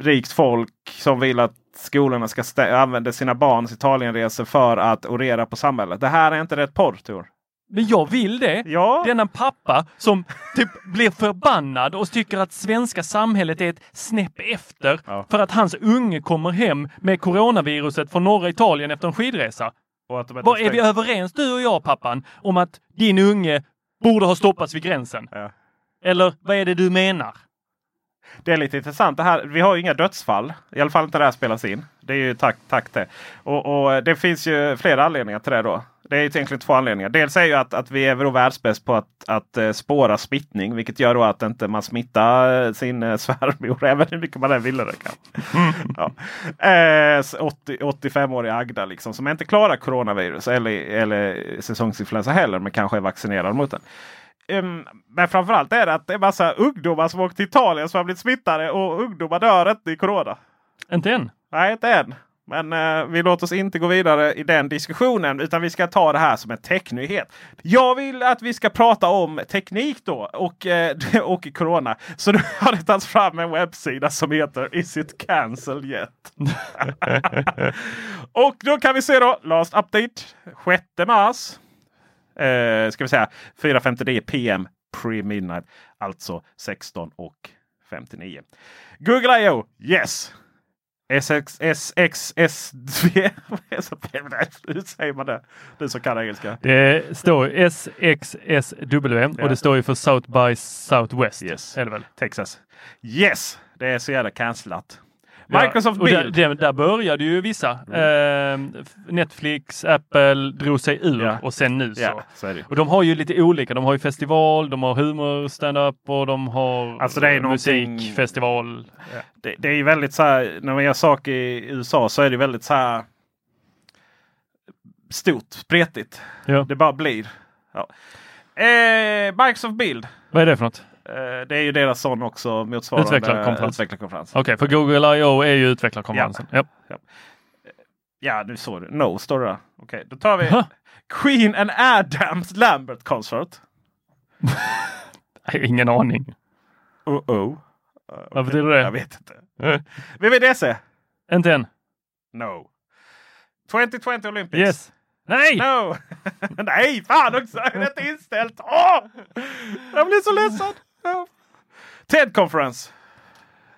rikt folk som vill att skolorna ska använda sina barns Italienresor för att orera på samhället. Det här är inte rätt podd Tor. Men jag vill det. Ja, Denna pappa som typ blir förbannad och tycker att svenska samhället är ett snäpp efter Ja. för att hans unge kommer hem med coronaviruset från norra Italien efter en skidresa. Vad är vi överens du och jag pappan om att din unge borde ha stoppats vid gränsen? Ja. Eller vad är det du menar? Det är lite intressant. Det här, vi har ju inga dödsfall. I alla fall inte det här spelas in. Det är ju tack, tack det. Och, och det finns ju flera anledningar till det då. Det är ju egentligen två anledningar. Dels är ju att, att vi är då världsbäst på att, att eh, spåra smittning. Vilket gör då att inte man smittar eh, sin uh, svärmor. Även hur mycket man än ville det. Kan. ja. eh, så 80, 85-åriga Agda liksom, som inte klarar coronavirus eller, eller säsongsinfluensa heller. Men kanske är vaccinerad mot den. Um, men framförallt är det att det är massa ungdomar som åkt till Italien som har blivit smittade och ungdomar dör inte i corona. Inte än. Nej, inte än. Men eh, vi låter oss inte gå vidare i den diskussionen utan vi ska ta det här som en technyhet. Jag vill att vi ska prata om teknik då och, eh, och corona. Så nu har det tagits fram en webbsida som heter Is it cancelled yet? och då kan vi se då Last update 6 mars. Eh, ska vi säga 4.59 PM pre-midnight. Alltså 16 och 59. Google I.O. Yes! SX, SX, SV. Hur säger man det? Du som kan engelska. Det står SXSW och det står ju för South by Southwest. Yes. Är det väl? Texas. Yes! Det är så jävla cancelat. Microsoft och där, där, började ju vissa. Eh, Netflix, Apple drog sig ur Ja. och sen nu så. Ja, så. Och de har ju lite olika. De har ju festival, de har humor, stand-up och de har Alltså det är någonting- musikfestival. Ja. Det, det är ju väldigt så här, när man gör saker i USA så är det väldigt så här stort, spretigt. Det bara blir. Eh, Microsoft Build. Vad är det för något? Eh, det är ju deras sån också motsvarande Utvecklarkonferens. utvecklarkonferens. Okej, för Google I.O. är ju utvecklarkonferensen. Ja. Ja, nu såg du. No står det där. Okej, då tar vi Jaha. Queen and Adams Lambert Concert. Ingen aning. Oh oh. Vad betyder det? Jag vet inte. VVDC? Inte än. No. 2020 Olympics? Yes. Nej! No! Nej, fan också! Är det inte inställt? Åh! Jag blir så ledsen! Ja. TED-konferens.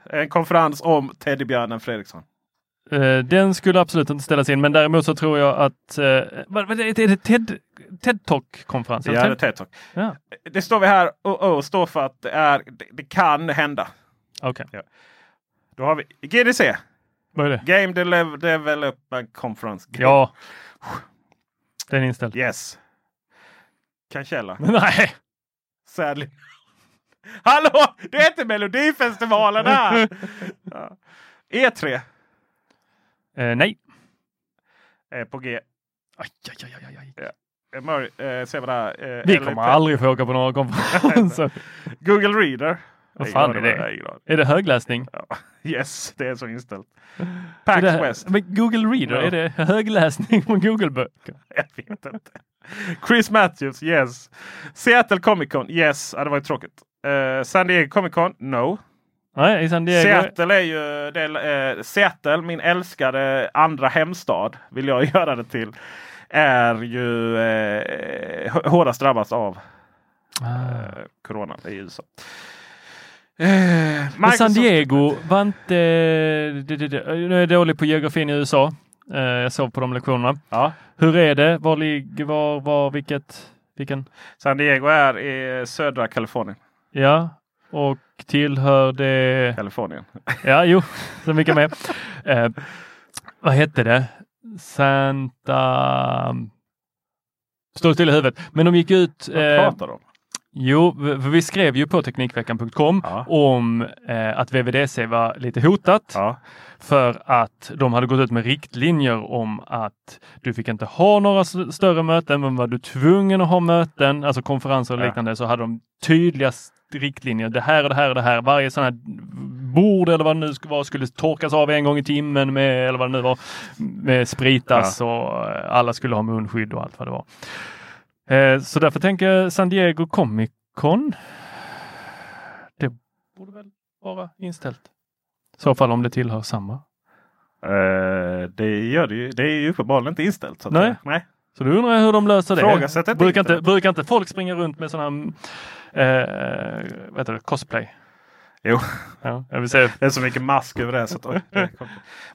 En konferens om teddybjörnen Fredriksson. Eh, Den skulle absolut inte ställas in, men däremot så tror jag att... eh, är det TED, TED Talk-konferens? Ja, det är TED Talk. Ja. Det står vi här och oh, står för att det, är, det, det kan hända. Okej. Ja. Då har vi GDC. Vad är det? Game Dele- Development Conference. Ja. Den är inställd. Yes. Cancella. Nej! Sadly. Hallå! Det är inte Melodifestivalen här! ja. E3 Eh, nej. är på G. Aj, aj, aj, aj, aj. Eh, Mör, eh, se vad det är. Eh, Vi kommer aldrig få åka på några konferenser. Google Reader. Vad fan är det? Aning. Är det högläsning? Ja. Yes, det är så inställt. PAX det, West. men Google Reader, Ja. är det högläsning från Google-böcker? Jag vet inte. Chris Matthews, yes. Seattle Comic Con, yes. Ja, det var ju tråkigt. Eh, San Diego Comic Con, no. Nej, i San Diego. Seattle är ju det, eh, Seattle, min älskade andra hemstad, vill jag göra det till. Är ju hå- hårdast drabbas av eh, corona i USA. Men San Diego var inte... Nu är jag dålig på geografin i USA. Jag sov på de lektionerna. Ja. Hur är det? Var ligger, var, var, vilket, vilken? San Diego är i södra Kalifornien. Ja, och tillhör det... Kalifornien. Ja, jo, så mycket med. Eh, vad hette det? Santa... Står still i huvudet. Men de gick ut... Vad eh, pratar de? Jo, för vi skrev ju på Teknikveckan.com Ja. om eh, att VVDC var lite hotat. Ja. För att de hade gått ut med riktlinjer om att du fick inte ha några större möten, men var du tvungen att ha möten, alltså konferenser och Ja. liknande, så hade de tydliga s- riktlinjer. Det här och det här och det här. Varje sån här bord eller vad det nu sk- var skulle torkas av en gång i timmen med, eller vad det nu var, med spritas och eh, alla skulle ha munskydd och allt vad det var. Eh, så därför tänker jag San Diego Comic Con. Det borde väl vara inställt. I så fall om det tillhör samma. Eh, det gör det ju. Det är ju uppenbarligen inte inställt. Så Nej. nej. Så då undrar jag hur de löser det. Inte brukar, inte, internet. brukar inte folk springa runt med sådana eh, vad heter det, cosplay? Jo. Ja, jag vill säga. Det är så mycket mask över det. Så att.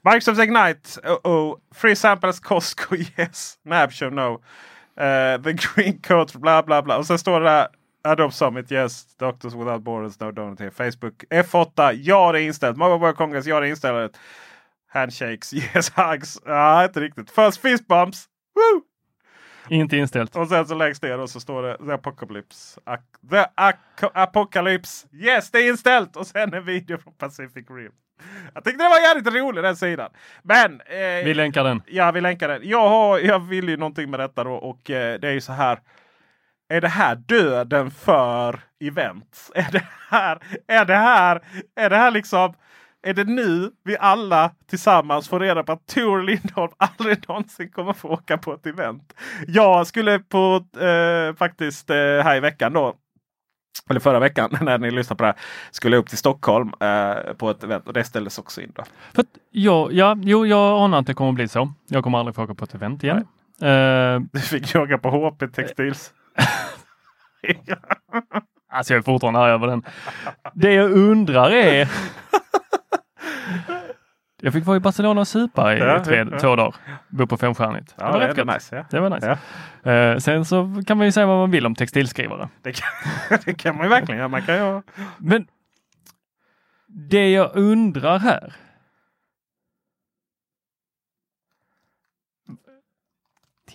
Microsoft Ignite. Oh, oh. Free samples Costco yes. Napture no. Eh, the green coat bla bla bla. Och sen står det där. Adobe Summit yes. Doctors Without Borders no donut here. Facebook F8 ja det är inställt. Mobile World Congress ja det är inställt. Handshakes yes hugs. Ja inte riktigt. First fist bumps. Woo! Inte inställt. Och sen så längst ner och så står det The Apocalypse. The Apocalypse. Yes, det är inställt! Och sen en video från Pacific Rim. Jag tyckte det var jävligt roligt den sidan. Men... Eh, Vi länkar den. Ja, vi länkar den. Jag, har, jag vill ju någonting med detta då och eh, det är ju så här. Är det här döden för event? Är det här, är det här, är det här liksom är det nu vi alla tillsammans får reda på att Tor Lindholm aldrig någonsin kommer få åka på ett event? Jag skulle på eh, faktiskt eh, här i veckan då. Eller förra veckan när ni lyssnade på det här. Skulle upp till Stockholm eh, på ett event och det ställdes också in. Då. För att, ja, ja, jo, jag anar att det kommer bli så. Jag kommer aldrig få åka på ett event igen. Eh, Du fick ju åka på HP Textils. alltså jag är fortfarande arg över den. Det jag undrar är Jag fick vara i Barcelona och supa i Ja, tre, ja. två dagar. Bo på femstjärnigt. Ja, det var det rätt nice, ja. Det var nice. Eh, sen så kan man ju säga vad man vill om textilskrivare. Det kan, det kan man ju verkligen göra. Man kan ju... Men det jag undrar här.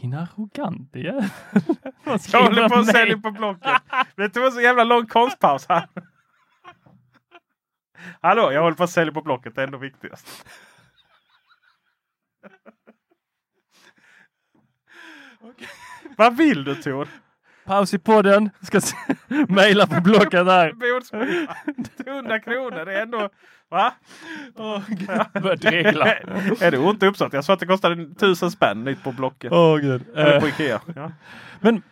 Din arrogante jävel. Jag håller på att sälja på Blocket. Du vad så jävla lång konstpaus här? Hallå, jag håller på att sälja på Blocket. Det är ändå viktigast. Vad vill du Tor? Paus i podden. Ska mejla på blocket här. Bordsskiva. 100 kronor, det är ändå... Va? Dregla. är det ont uppsatt? Jag sa att det kostade tusen spänn nytt på Blocket. Åh gud. Eller på Eh, Ikea. Ja. Men,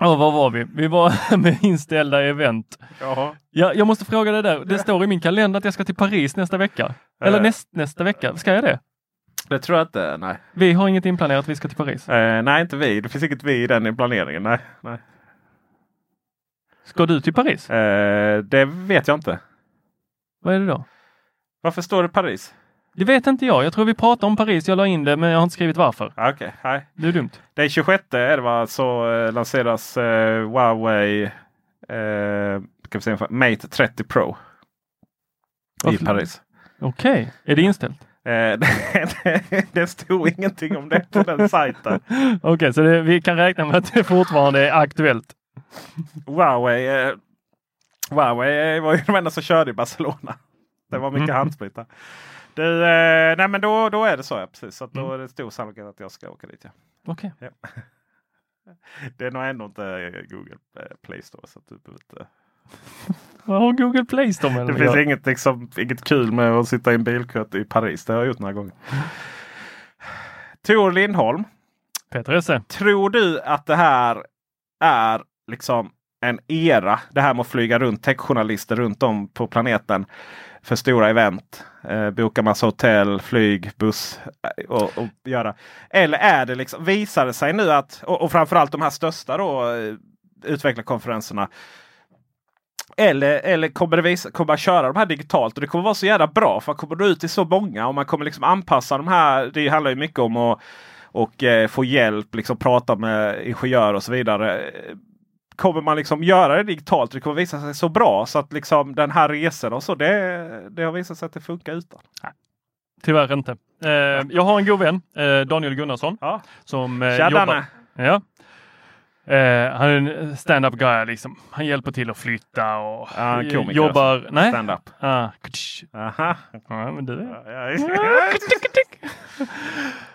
ja, var var vi? Vi var med inställda event. Jaha. Ja, jag måste fråga dig där. Det står i min kalender att jag ska till Paris nästa vecka. Eller Eh. näst, nästa vecka. Ska jag det? Det tror jag inte. Nej. Vi har inget inplanerat att vi ska till Paris. Eh, nej, inte vi. Det finns inget vi i den planeringen. Nej, nej. Ska du till Paris? Eh, det vet jag inte. Vad är det då? Varför står det Paris? Det vet inte jag. Jag tror vi pratade om Paris. Jag la in det men jag har inte skrivit varför. Ah, Okej, nej. Det är dumt. Den 26 är det va, så eh, lanseras eh, Huawei eh, se, Mate 30 Pro. I Varför? Paris. Okej, är det inställt? Eh, det, stod ingenting om det på den sajten. Okej, så det, vi kan räkna med att det fortfarande är aktuellt. Huawei, eh, Huawei var ju de enda som körde i Barcelona. Det var mycket Mm. handsprit där. Du, eh, nej men då, då är det så ja, precis. Så att då Mm. är det stor sannolikhet att jag ska åka dit. Ja. Okej. Ja. Det är nog ändå inte eh, Google eh, Play Store. Så att du behöver inte... Vad har Google Play Store med Det finns inget, liksom, inget kul med att sitta i en bilkö i Paris. Det har jag gjort några gånger. Tor Lindholm. Peter Esse. Tror du att det här är liksom en era? Det här med att flyga runt techjournalister runt om på planeten för stora event. Eh, boka massa hotell, flyg, buss eh, och, och göra. Eller är det liksom, visar det sig nu att, och, och framförallt de här största då, eh, utvecklarkonferenserna. Eller, eller kommer det visa, kommer man köra de här digitalt och det kommer vara så jävla bra för man kommer nå ut till så många och man kommer liksom anpassa de här. Det handlar ju mycket om att och eh, få hjälp, liksom prata med ingenjörer och så vidare. Kommer man liksom göra det digitalt det kommer visa sig så bra så att liksom den här resan och så det, det har visat sig att det funkar utan. Tyvärr inte. Eh, jag har en god vän, eh, Daniel Gunnarsson. Ja. Som eh, Tja, jobbar... Ja. Eh, han är en stand-up guy liksom. Han hjälper till att flytta och Ja, en komiker jobbar... alltså. Nej. Stand-up. Ah. Aha. ja, men du Ja,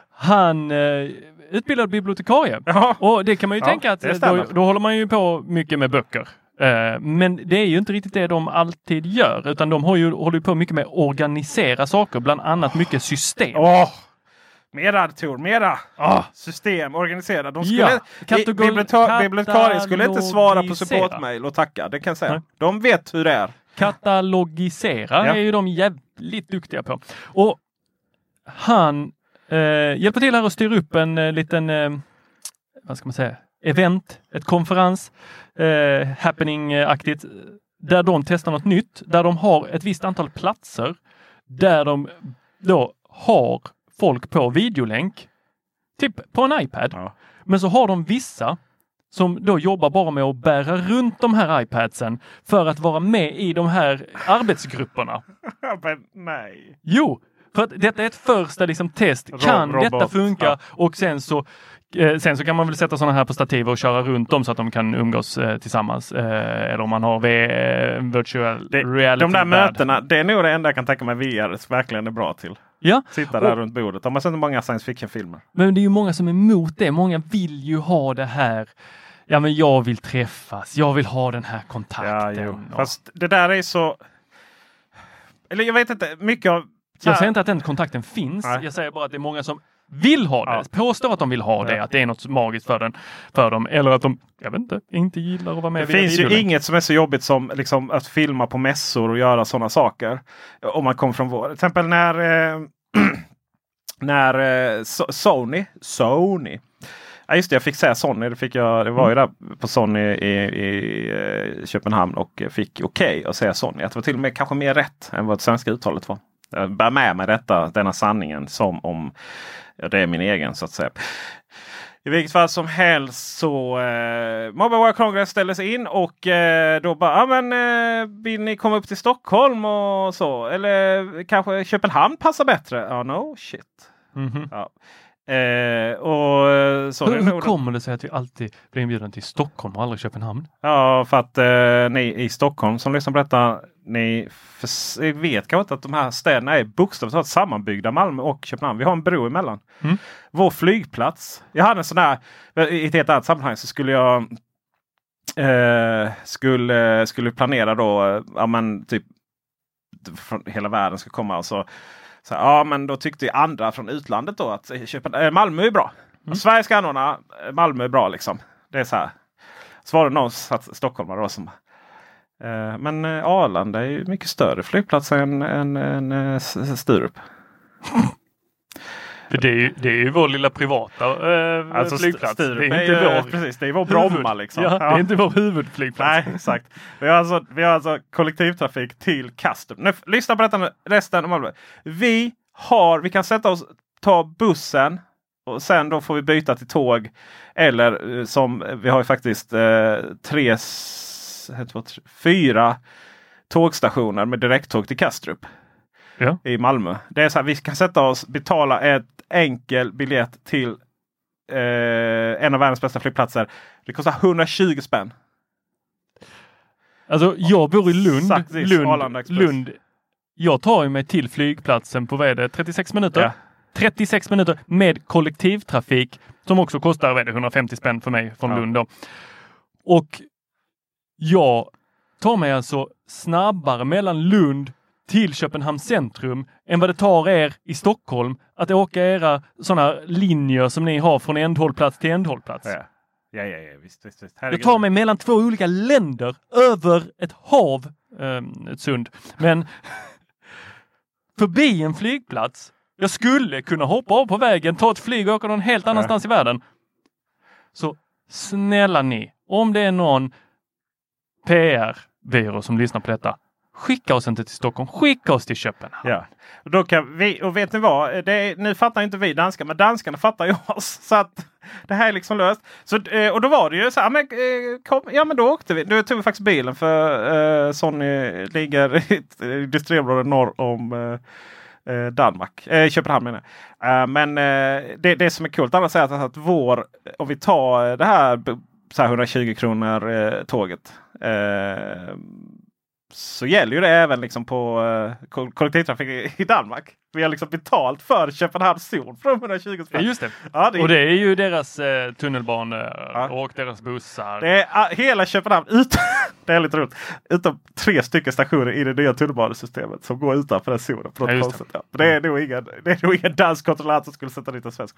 Han eh, utbildad bibliotekarie. Och det kan man ju Ja, tänka att då, då håller man ju på mycket med böcker. Eh, men det är ju inte riktigt det de alltid gör, utan de har ju, håller ju på mycket med att organisera saker, bland annat mycket system. Åh! Mera Tor, mera! Ah. System, organisera. De Ja, skulle, kategol- bibliota- bibliotekarier skulle inte svara på supportmail och tacka. Det kan jag säga. Nej. De vet hur det är. Katalogisera Ja. är ju de jävligt duktiga på. Och han eh, hjälper till här och styr upp en eh, liten, eh, vad ska man säga, event, ett konferens, eh, happening-aktigt, där de testar något nytt, där de har ett visst antal platser, där de då har folk på videolänk, typ på en iPad. Men så har de vissa som då jobbar bara med att bära runt de här iPadsen för att vara med i de här arbetsgrupperna. Men nej. Jo, för att detta är ett första liksom, test. Kan robot, detta funka? ja. Och sen så, eh, sen så kan man väl sätta sådana här på stativ och köra runt dem så att de kan umgås eh, tillsammans. Eh, eller om man har v, eh, virtual Det, reality. de där värld. mötena, det är nog det enda jag kan tänka mig VR verkligen är bra till. Ja. Sitta där Och- runt bordet. De har sett många science fiction-filmer. Men det är ju många som är emot det. Många vill ju ha det här. Ja, men jag vill träffas. Jag vill ha den här kontakten. Och- Fast det där är så... Eller jag vet inte, mycket av... så Jag säger inte att den kontakten finns. Nej. Jag säger bara att det är många som vill ha det. Påstår att de vill ha det. Ja. Att det är något magiskt för, den, för dem. Eller att de, jag vet inte, inte gillar att vara med Det finns ju inget som är så jobbigt som liksom, att filma på mässor och göra sådana saker. Om man kommer från vår. Till exempel när, eh, när eh, So- Sony, Sony. Ja just det, jag fick säga Sony. Det, fick jag, det var ju där på Sony i, i eh, Köpenhamn och fick okej att säga Sony. Att det var till och med kanske mer rätt än vad det svenska uttalet var. Jag bär med mig detta, denna sanningen som om det är min egen så att säga. I vilket fall som helst så eh, Mobile World Congress ställdes in och eh, då bara, ja men eh, vill ni komma upp till Stockholm och så? Eller kanske Köpenhamn passar bättre? Ja, no shit. Mhm. Ja. Eh, och eh, så Hur, hur kommer det sig att vi alltid blir inbjudna till Stockholm och aldrig Köpenhamn? Ja, för att eh, ni i Stockholm som lyssnar på detta, ni vet kanske inte att de här städerna är bokstavligt talat sammanbyggda, Malmö och Köpenhamn. Vi har en bro emellan. Mm. Vår flygplats. Jag hade en sån här, i ett helt annat sammanhang så skulle jag eh, skulle, skulle planera då, eh, ja men typ från hela världen ska komma. Och så, ja men då tyckte andra från utlandet då att Köpen, eh, Malmö är bra. Sverige ska anordna, eh, Malmö är bra liksom. Det är så här. Så var det någon stockholmare då som eh, men eh, Arlanda är ju mycket större flygplats än, än, än eh, Sturup. För det är ju, det är ju vår lilla privata eh, Alltså, flygplats. Sturup det är inte vår, precis, det är vår Bromma liksom. Ja, Ja. Det är inte vår huvudflygplats. Nej, exakt. Vi har alltså, vi har alltså kollektivtrafik till Kastrup. Nu, lyssna på detta nu, resten av Malmö. Vi har, vi kan sätta oss, ta bussen och sen då får vi byta till tåg. Eller eh, som vi har ju faktiskt eh, tre, fyra tågstationer med direkttåg till Kastrup. Ja. I Malmö. Det är så här, vi kan sätta oss, betala ett enkel biljett till eh, en av världens bästa flygplatser. Det kostar 120 spänn. Alltså jag bor i Lund. Är Lund. Lund. Jag tar mig till flygplatsen på vad är det, 36 minuter? Ja. 36 minuter med kollektivtrafik som också kostar vad är det, 150 spänn för mig från Ja. Lund. Då. Och jag tar mig alltså snabbare mellan Lund till Köpenhamns centrum än vad det tar er i Stockholm att åka era sådana linjer som ni har från ändhållplats till ändhållplats. Ja, ja, ja, ja visst, visst, visst. Jag Herregud. tar mig mellan två olika länder över ett hav, eh, ett sund, men förbi en flygplats. Jag skulle kunna hoppa av på vägen, ta ett flyg och åka någon helt annanstans i världen. Så snälla ni, om det är någon PR-byrå som lyssnar på detta, skicka oss inte till Stockholm, skicka oss till Köpenhamn. Ja. Och, då kan vi, och vet ni vad? Det är, nu fattar inte vi danskar, men danskarna fattar ju oss. Så att det här är liksom löst. Så, eh, och då var det ju så här, ah, men, eh, kom, ja men då åkte vi. Då tog vi faktiskt bilen för eh, Sonny ligger i ett eh, industriområde norr om eh, Danmark. Eh, Köpenhamn menar jag. Men uh, det, det som är coolt annars är att, att vår, om vi tar det här, så här 120 kronor eh, tåget. Eh, så gäller ju det även liksom på eh, kollektivtrafik i Danmark. Vi har liksom betalt för Köpenhamns zon för 120 Ja, spänn. just det. Ja, det är- Och det är ju deras eh, tunnelbanor och deras bussar. Det är hela Köpenhamn utom, det är lite roligt, utom tre stycken stationer i det nya tunnelbanesystemet som går utanför den zonen. På något Ja, konstigt. Ja. Det är nog ingen, det är nog ingen dansk kontrollant som skulle sätta dit en svensk.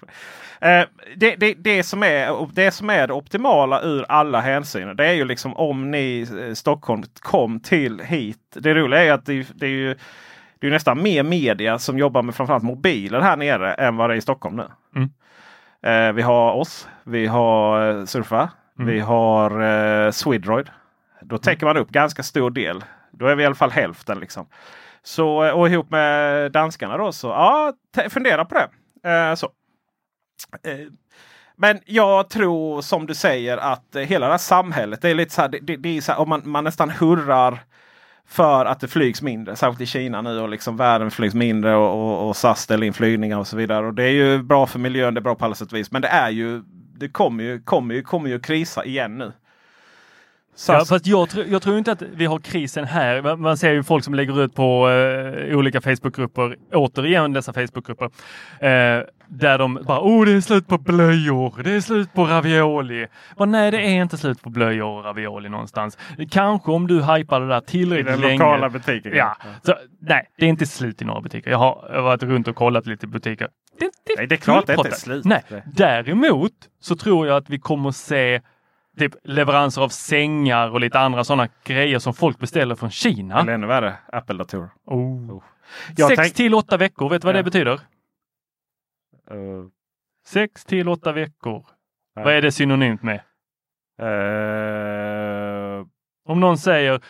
Eh, det, det, det, som är, det som är det optimala ur alla hänsyn. Det är ju liksom om ni eh, Stockholm kom till hit. Det roliga är att det, det är ju det är nästan mer media som jobbar med framförallt mobiler här nere än vad det är i Stockholm nu. Mm. Eh, vi har oss, vi har eh, Surfa, Mm. vi har eh, Swedroid. Då täcker man upp ganska stor del. Då är vi i alla fall hälften. Liksom. Så, eh, och ihop med danskarna då så ja, fundera på det. Eh, så. Eh, men jag tror som du säger att hela det här samhället, det är lite så här, det, det, det är så här om man, man nästan hurrar för att det flygs mindre. Särskilt i Kina nu och liksom världen flygs mindre och, och, och SAS ställer in flygningar och så vidare. Och det är ju bra för miljön, det är bra på alla sätt och vis. Men det är ju, det kommer ju, kommer ju, kommer ju krisa igen nu. Så Ja, fast jag, tr- jag tror inte att vi har krisen här. Man- Man ser ju folk som lägger ut på eh, olika Facebookgrupper, återigen dessa Facebookgrupper, eh, där de bara oh det är slut på blöjor, det är slut på ravioli. Och nej, det är inte slut på blöjor och ravioli någonstans. Kanske om du hypar det där I tillräckligt den länge. lokala butiken. Ja, så, nej, det är inte slut i några butiker. Jag har, varit runt och kollat lite butiker. Det, det, Nej, det är klart det inte är slut. Nej, däremot så tror jag att vi kommer se typ leveranser av sängar och lite andra sådana grejer som folk beställer från Kina. Eller ännu värre, Apple-datorer. Oh. Jag Sex till åtta veckor, vet du vad Ja. det betyder? Uh, Sex till åtta veckor. Ja. Vad är det synonymt med? uh, Om någon säger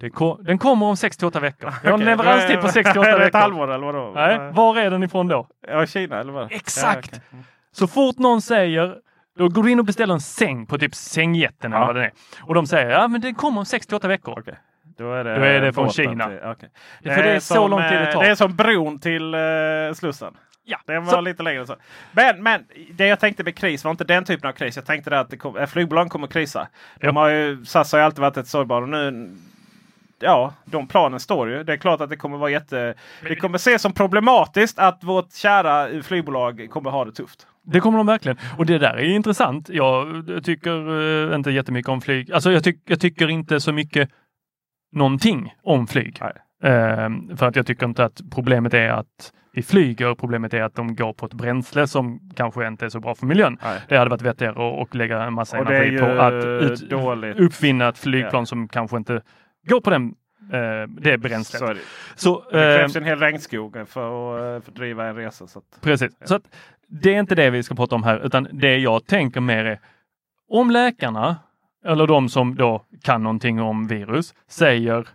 Det ko- den kommer om 6 till 8 veckor. Jag har en leveranstid på är- 6 till 8 Är det ett veckor. halvår eller vadå? Nej, var är den ifrån då? Ja, Kina eller vad? Exakt! Ja, okej. Så fort någon säger, då går du in och beställer en säng på typ Sängjätten eller Ja. vad det är. Och de säger, ja men den kommer om 6 till 8 veckor. Okej. Då är det, Då är det från Kina. Till, okej. Det- för det är så lång tid det eh, tar. Det är som bron till eh, Slussen. Ja. Det var Så- lite längre än så. Men, men det jag tänkte med kris var inte den typen av kris. Jag tänkte att det kom, eh, flygbolagen kommer krisa. De har ju, SAS har ju alltid varit ett sårbart och nu Ja, de planen står ju. Det är klart att det kommer vara jätte... Det kommer ses som problematiskt att vårt kära flygbolag kommer ha det tufft. Det kommer de verkligen. Och det där är intressant. Jag tycker eh, inte jättemycket om flyg. Alltså jag, tyck, jag tycker inte så mycket någonting om flyg. Eh, för att jag tycker inte att problemet är att vi flyger. Problemet är att de går på ett bränsle som kanske inte är så bra för miljön. Nej. Det hade varit vettigare att, lägga en massa energi på att ut, dåligt. uppfinna ett flygplan som kanske inte går på den, eh, det bränslet. Så är det. Det eh, krävs en hel regnskog för att eh, fördriva en resa. Så att, Precis. Så att det är inte det vi ska prata om här, utan det jag tänker mer är om läkarna eller de som då kan någonting om virus säger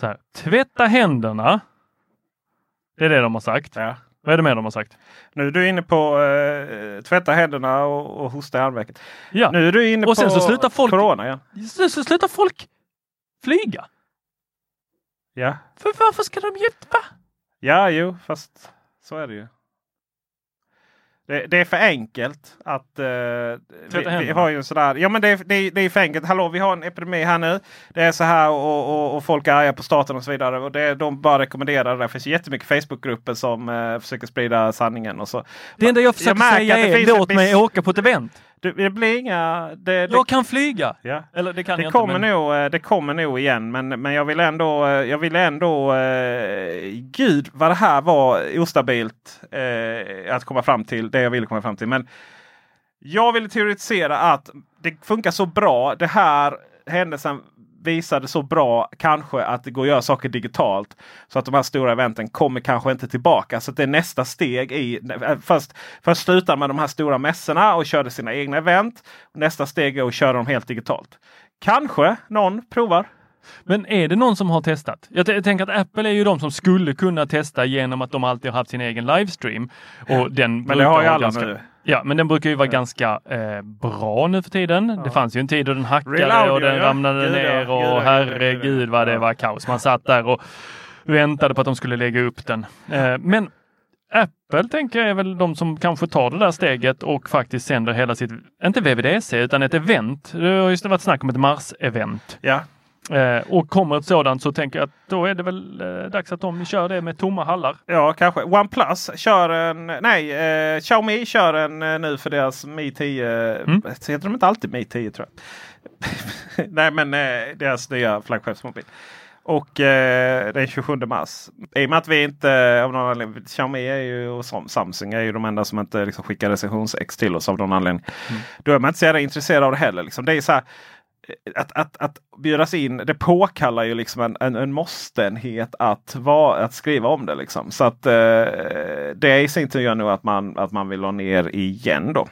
så här, tvätta händerna. Det är det de har sagt. Ja. Vad är det mer de har sagt? Nu är du inne på eh, tvätta händerna och, och hosta i armvecket. Ja. Nu är du inne Och sen på så slutar folk- corona igen. Så, så slutar folk flyga. Ja. För varför ska de hjälpa? ja, jo, fast så är det ju. Det, det är för enkelt att... Eh, vi, vi har ju en sådär... Ja men det, är- det, det är för enkelt. Hallå vi har en epidemi här nu. Det är så här och, och, och folk är arga på staten och så vidare. Och det, de bara rekommenderar det. Det finns jättemycket Facebookgrupper som eh, försöker sprida sanningen. Och så. Det enda jag försöker märker säga att det är låt mig åka på ett event. Det, det blir inga... Det, det, Jag kan flyga. Ja. Eller det kan det, jag kommer inte. Men... nog, eh, det kommer nog igen men, men jag vill ändå, eh, jag vill ändå eh, Gud vad det här var ostabilt eh, att komma fram till det jag ville komma fram till. Men jag vill teoretisera att det funkar så bra. Det här händelsen visade så bra kanske att det går att göra saker digitalt. Så att de här stora eventen kommer kanske inte tillbaka. Så att det är nästa steg i... eh, Först, först slutar man de här stora mässorna och körde sina egna event. Nästa steg är att köra dem helt digitalt. Kanske någon provar. Men är det någon som har testat? Jag, jag tänker att Apple är ju de som skulle kunna testa genom att de alltid har haft sin egen livestream. Och den Men det har ju alla ganska, nu. Ja, men den brukar ju vara ganska eh, bra nu för tiden. Det fanns ju en tid då den hackade audio, och den ja. ramlade ja. ner och ja, herregud vad det var kaos. Man satt där och väntade på att de skulle lägga upp den. Eh, men Apple tänker jag är väl de som kanske tar det där steget och faktiskt sänder hela sitt, inte VVDC utan ett event. Det har just varit snack om ett Mars-event. Ja. Eh, och kommer ett sådant så tänker jag att då är det väl eh, dags att de kör det med tomma hallar. Ja, kanske. OnePlus kör en... Nej, eh, Xiaomi kör en eh, nu för deras Mi 10. Mm. Så heter de inte alltid Mi 10 tror jag. nej, men eh, deras nya flaggskeppsmobil. Och eh, den 27 mars. I och med att vi inte av någon anledning. Xiaomi är ju, och Sam- Samsung är ju de enda som inte liksom, skickar recensions-ex till oss av någon anledning. Då är man inte så jävla intresserad av det heller. Liksom. Det är så här, eh, att, att, att bjudas in, det påkallar ju liksom en, en, en måstenhet att, vara, att skriva om det. Liksom. Så att eh, det i sin tur gör nog att man, att man vill ha ner igen då.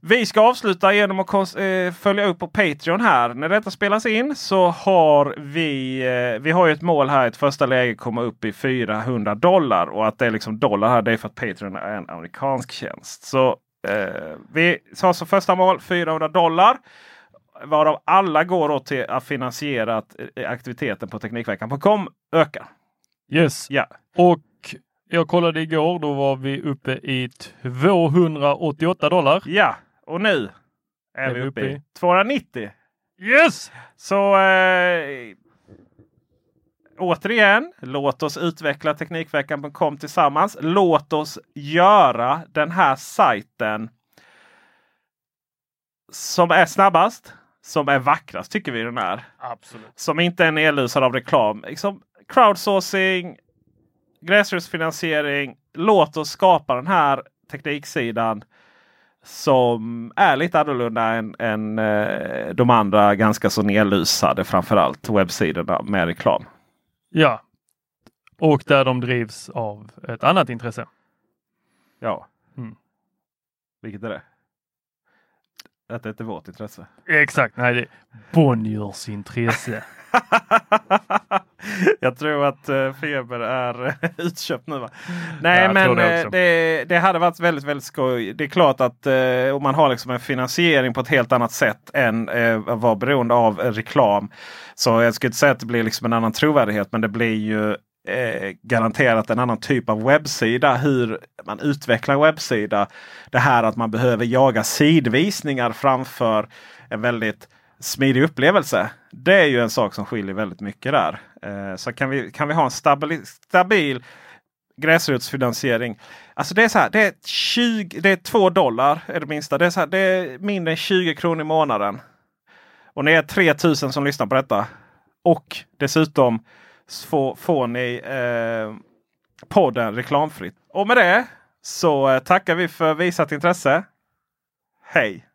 Vi ska avsluta genom att kons- eh, följa upp på Patreon här. När detta spelas in så har vi, eh, vi har ju ett mål här i ett första läge komma upp i 400 dollar. Och att det är liksom dollar här det är för att Patreon är en amerikansk tjänst. Så eh, vi har som första mål 400 dollar. Varav alla går till att finansiera att eh, aktiviteten på Teknikveckan.com ökar. Yes. Ja. Och jag kollade igår, då var vi uppe i 288 dollar. Ja, och nu är, vi uppe i 290. Yes! Så eh, återigen, låt oss utveckla Teknikveckan.com tillsammans. Låt oss göra den här sajten som är snabbast, som är vackrast tycker vi den är. Absolut. Som inte är nedlusad av reklam. Liksom crowdsourcing, gräsrotsfinansiering. Låt oss skapa den här tekniksidan som är lite annorlunda än, än eh, de andra ganska så nedlusade. Framförallt webbsidorna med reklam. Ja. Och där de drivs av ett annat intresse. Ja. Mm. Vilket är det? Att det inte är vårt intresse. Exakt, nej det är Bonniers intresse. Jag tror att uh, Feber är utköpt nu. Va? Nej, Jag men det det, också. det, det hade varit väldigt, väldigt skoj. Det är klart att om man har liksom en finansiering på ett helt annat sätt än uh, att vara beroende av eh, reklam. Så jag skulle inte säga att det blir liksom en annan trovärdighet, men det blir ju eh, garanterat en annan typ av webbsida. Hur man utvecklar en webbsida. Det här att man behöver jaga sidvisningar framför en väldigt smidig upplevelse. Det är ju en sak som skiljer väldigt mycket där. Eh, så kan vi, kan vi ha en stabil, stabil gräsrotsfinansiering. Alltså det är så här, det är, 20, det är 2 dollar är det minsta. Det är, så här, det är mindre än 20 kronor i månaden. Och ni är 3000 som lyssnar på detta. Och dessutom så får ni eh, podden reklamfritt. Och med det så eh, tackar vi för visat intresse. Hej!